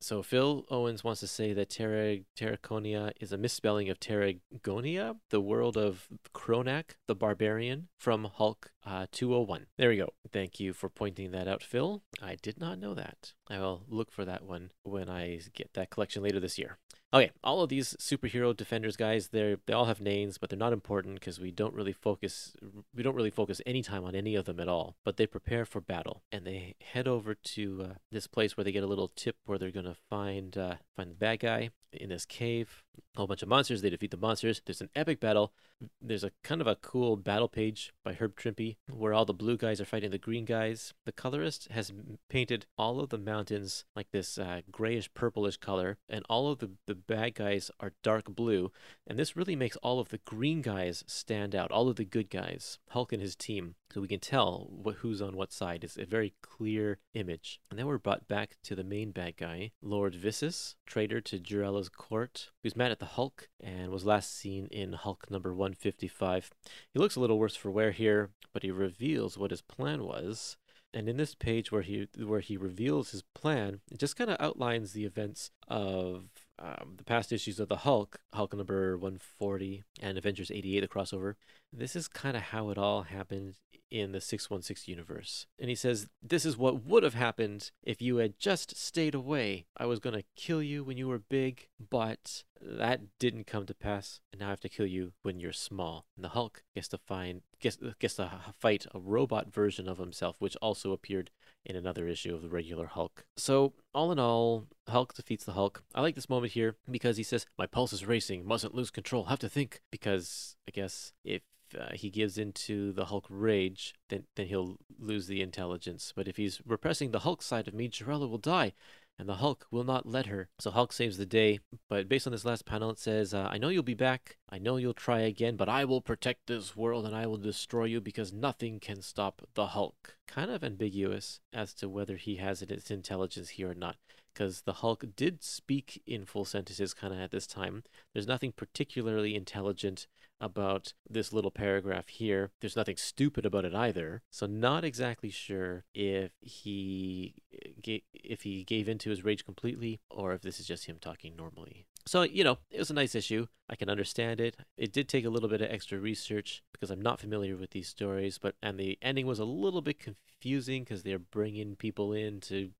So Phil Owens wants to say that Terra Terraconia is a misspelling of Terragonia, the world of Kronak, the barbarian, from Hulk uh, 201. There we go. Thank you for pointing that out, Phil. I did not know that. I will look for that one when I get that collection later this year. Okay, all of these superhero defenders guys, they they all have names, but they're not important because we don't really focus we don't really focus any time on any of them at all. But they prepare for battle and they head over to uh, this place where they get a little tip where they're gonna find uh, find the bad guy in this cave. Whole bunch of monsters. They defeat the monsters. There's an epic battle. There's a kind of a cool battle page by Herb Trimpe where all the blue guys are fighting the green guys. The colorist has painted all of the mountains like this uh, grayish purplish color, and all of the, the bad guys are dark blue. And this really makes all of the green guys stand out, all of the good guys. Hulk and his team so we can tell what, who's on what side. It's a very clear image. And then we're brought back to the main bad guy, Lord Vissus, traitor to Jarella's court, who's mad at the Hulk and was last seen in Hulk number 155. He looks a little worse for wear here, but he reveals what his plan was and in this page where he where he reveals his plan, it just kind of outlines the events of um, the past issues of the Hulk, Hulk number 140 and Avengers 88, the crossover. This is kind of how it all happened in the 616 universe. And he says, This is what would have happened if you had just stayed away. I was going to kill you when you were big, but that didn't come to pass, and now I have to kill you when you're small. And the Hulk gets to find gets gets to fight a robot version of himself, which also appeared in another issue of the regular Hulk. So all in all, Hulk defeats the Hulk. I like this moment here because he says, "My pulse is racing. Mustn't lose control. Have to think." Because I guess if uh, he gives into the Hulk rage, then then he'll lose the intelligence. But if he's repressing the Hulk side of me, Jarella will die and the Hulk will not let her. So Hulk saves the day. But based on this last panel, it says, uh, I know you'll be back. I know you'll try again, but I will protect this world and I will destroy you because nothing can stop the Hulk. Kind of ambiguous as to whether he has its intelligence here or not, because the Hulk did speak in full sentences kind of at this time. There's nothing particularly intelligent about this little paragraph here. There's nothing stupid about it either. So not exactly sure if he if he gave into his rage completely or if this is just him talking normally. So, you know, it was a nice issue. I can understand it. It did take a little bit of extra research because I'm not familiar with these stories, but and the ending was a little bit confusing because they're bringing people in to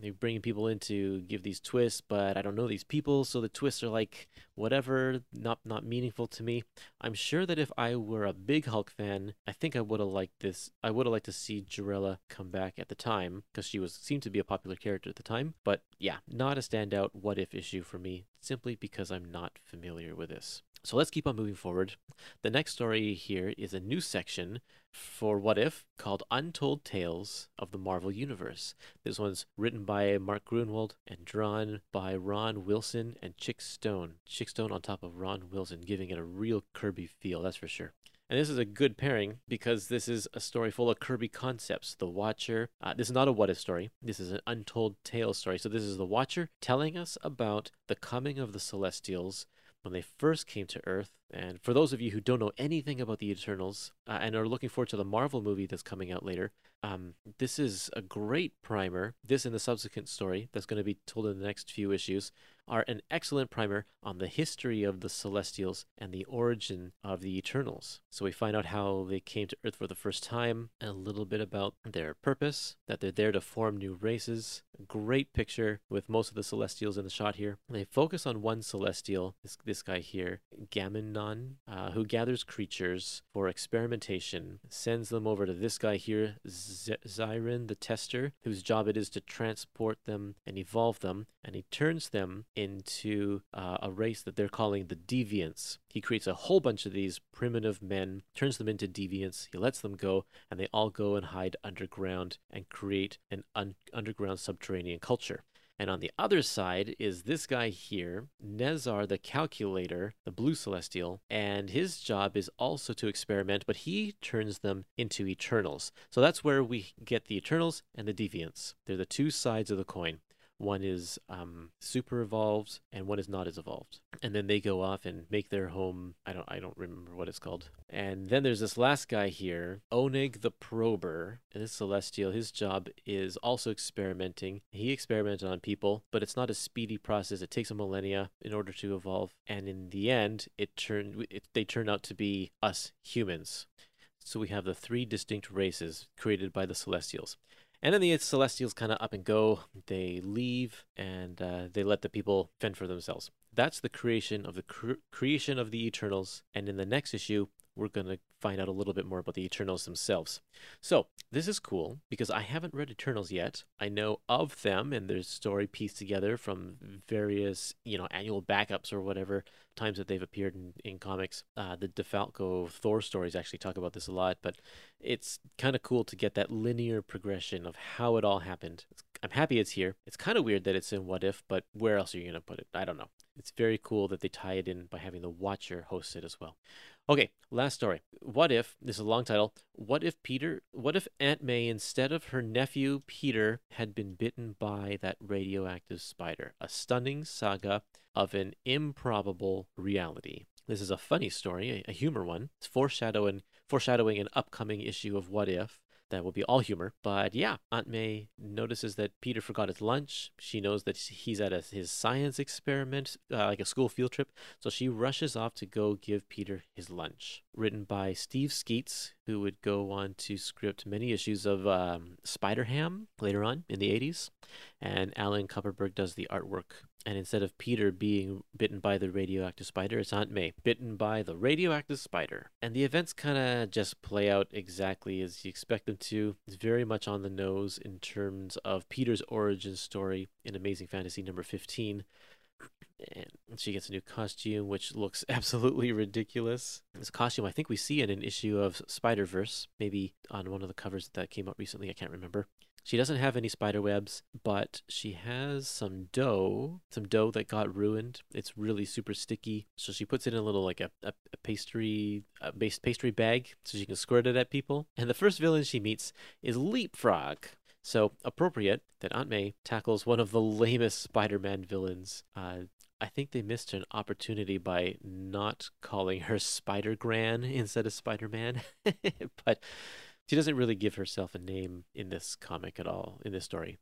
they're bringing people in to give these twists, but I don't know these people, so the twists are like whatever, not not meaningful to me. I'm sure that if I were a big Hulk fan, I think I would have liked this. I would have liked to see Jarella come back at the time because she was seemed to be a popular character at the time. But yeah, not a standout what if issue for me, simply because I'm not familiar with this. So let's keep on moving forward. The next story here is a new section for What If called Untold Tales of the Marvel Universe. This one's written by Mark Gruenwald and drawn by Ron Wilson and Chick Stone. Chick Stone on top of Ron Wilson, giving it a real Kirby feel, that's for sure. And this is a good pairing because this is a story full of Kirby concepts. The Watcher, uh, this is not a what if story, this is an untold tale story. So, this is the Watcher telling us about the coming of the Celestials when they first came to Earth. And for those of you who don't know anything about the Eternals uh, and are looking forward to the Marvel movie that's coming out later, um, this is a great primer. This and the subsequent story that's going to be told in the next few issues are an excellent primer on the history of the Celestials and the origin of the Eternals. So we find out how they came to Earth for the first time, a little bit about their purpose, that they're there to form new races. Great picture with most of the Celestials in the shot here. They focus on one Celestial, this, this guy here, Gammenon, uh, who gathers creatures for experimentation, sends them over to this guy here, Ziran the Tester, whose job it is to transport them and evolve them, and he turns them into uh, a race that they're calling the Deviants. He creates a whole bunch of these primitive men, turns them into deviants, he lets them go, and they all go and hide underground and create an un- underground subterranean culture. And on the other side is this guy here, Nezarr the Calculator, the Blue Celestial, and his job is also to experiment, but he turns them into Eternals. So that's where we get the Eternals and the Deviants. They're the two sides of the coin. One is um, super evolved, and one is not as evolved. And then they go off and make their home. I don't. I don't remember what it's called. And then there's this last guy here, Oneg the Prober. And this Celestial, his job is also experimenting. He experimented on people, but it's not a speedy process. It takes a millennia in order to evolve. And in the end, it turned. It, they turn out to be us humans. So we have the three distinct races created by the Celestials. And then the Celestials kind of up and go. They leave and uh, they let the people fend for themselves. That's the creation of the cre- creation of the Eternals. And in the next issue, we're going to find out a little bit more about the Eternals themselves. So, this is cool because I haven't read Eternals yet. I know of them and their story pieced together from various, you know, annual backups or whatever times that they've appeared in, in comics. Uh, the DeFalco Thor stories actually talk about this a lot, but it's kind of cool to get that linear progression of how it all happened. It's, I'm happy it's here. It's kind of weird that it's in What If, but where else are you going to put it? I don't know. It's very cool that they tie it in by having the Watcher host it as well. Okay, last story. What if, this is a long title, what if Peter, what if Aunt May, instead of her nephew Peter, had been bitten by that radioactive spider? A stunning saga of an improbable reality. This is a funny story, a, humor one. It's foreshadowing, foreshadowing an upcoming issue of What If that will be all humor. But yeah, Aunt May notices that Peter forgot his lunch. She knows that he's at a, his science experiment, uh, like a school field trip. So she rushes off to go give Peter his lunch. Written by Steve Skeates, who would go on to script many issues of um, Spider Ham later on in the 80s. And Alan Kupperberg does the artwork. And instead of Peter being bitten by the radioactive spider, it's Aunt May bitten by the radioactive spider. And the events kind of just play out exactly as you expect them to. It's very much on the nose in terms of Peter's origin story in Amazing Fantasy number 15 and she gets a new costume, which looks absolutely ridiculous. This costume, I think we see in an issue of Spider Verse, maybe on one of the covers that came out recently. I can't remember. She doesn't have any spider webs, but she has some dough, some dough that got ruined. It's really super sticky, so she puts it in a little like a, a, a pastry a pastry bag so she can squirt it at people. And the first villain she meets is Leapfrog. So appropriate that Aunt May tackles one of the lamest Spider-Man villains. Uh, I think they missed an opportunity by not calling her Spider Gran instead of Spider Man, but she doesn't really give herself a name in this comic at all, in this story.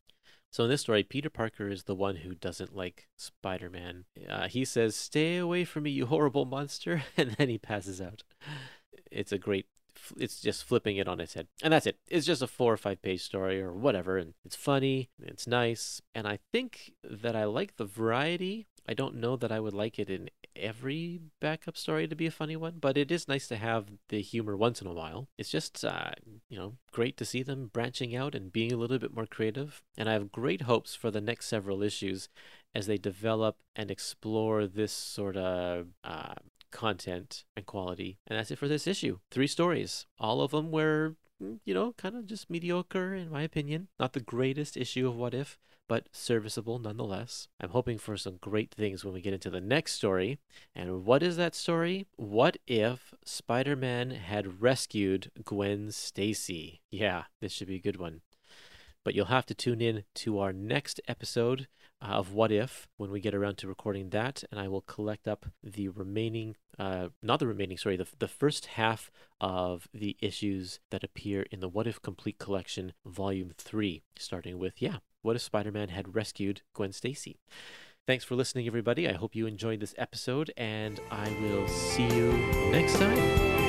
So in this story, Peter Parker is the one who doesn't like Spider-Man. Uh, he says, "Stay away from me, you horrible monster," and then he passes out. It's a great. It's just flipping it on its head, and that's it. It's just a four or five page story or whatever, and it's funny, it's nice, and I think that I like the variety I don't know that I would like it in every backup story to be a funny one, but it is nice to have the humor once in a while. It's just, uh, you know, great to see them branching out and being a little bit more creative. And I have great hopes for the next several issues as they develop and explore this sort of uh, content and quality. And that's it for this issue. Three stories. All of them were Mm, you know, kind of just mediocre in my opinion. Not the greatest issue of What If, but serviceable nonetheless. I'm hoping for some great things when we get into the next story. And what is that story? What if Spider Man had rescued Gwen Stacy? Yeah, this should be a good one. But you'll have to tune in to our next episode of What If when we get around to recording that, and I will collect up the remaining, uh, not the remaining, sorry, the, the first half of the issues that appear in the What If Complete Collection, Volume 3, starting with, yeah, What If Spider Man had rescued Gwen Stacy? Thanks for listening, everybody. I hope you enjoyed this episode, and I will see you next time.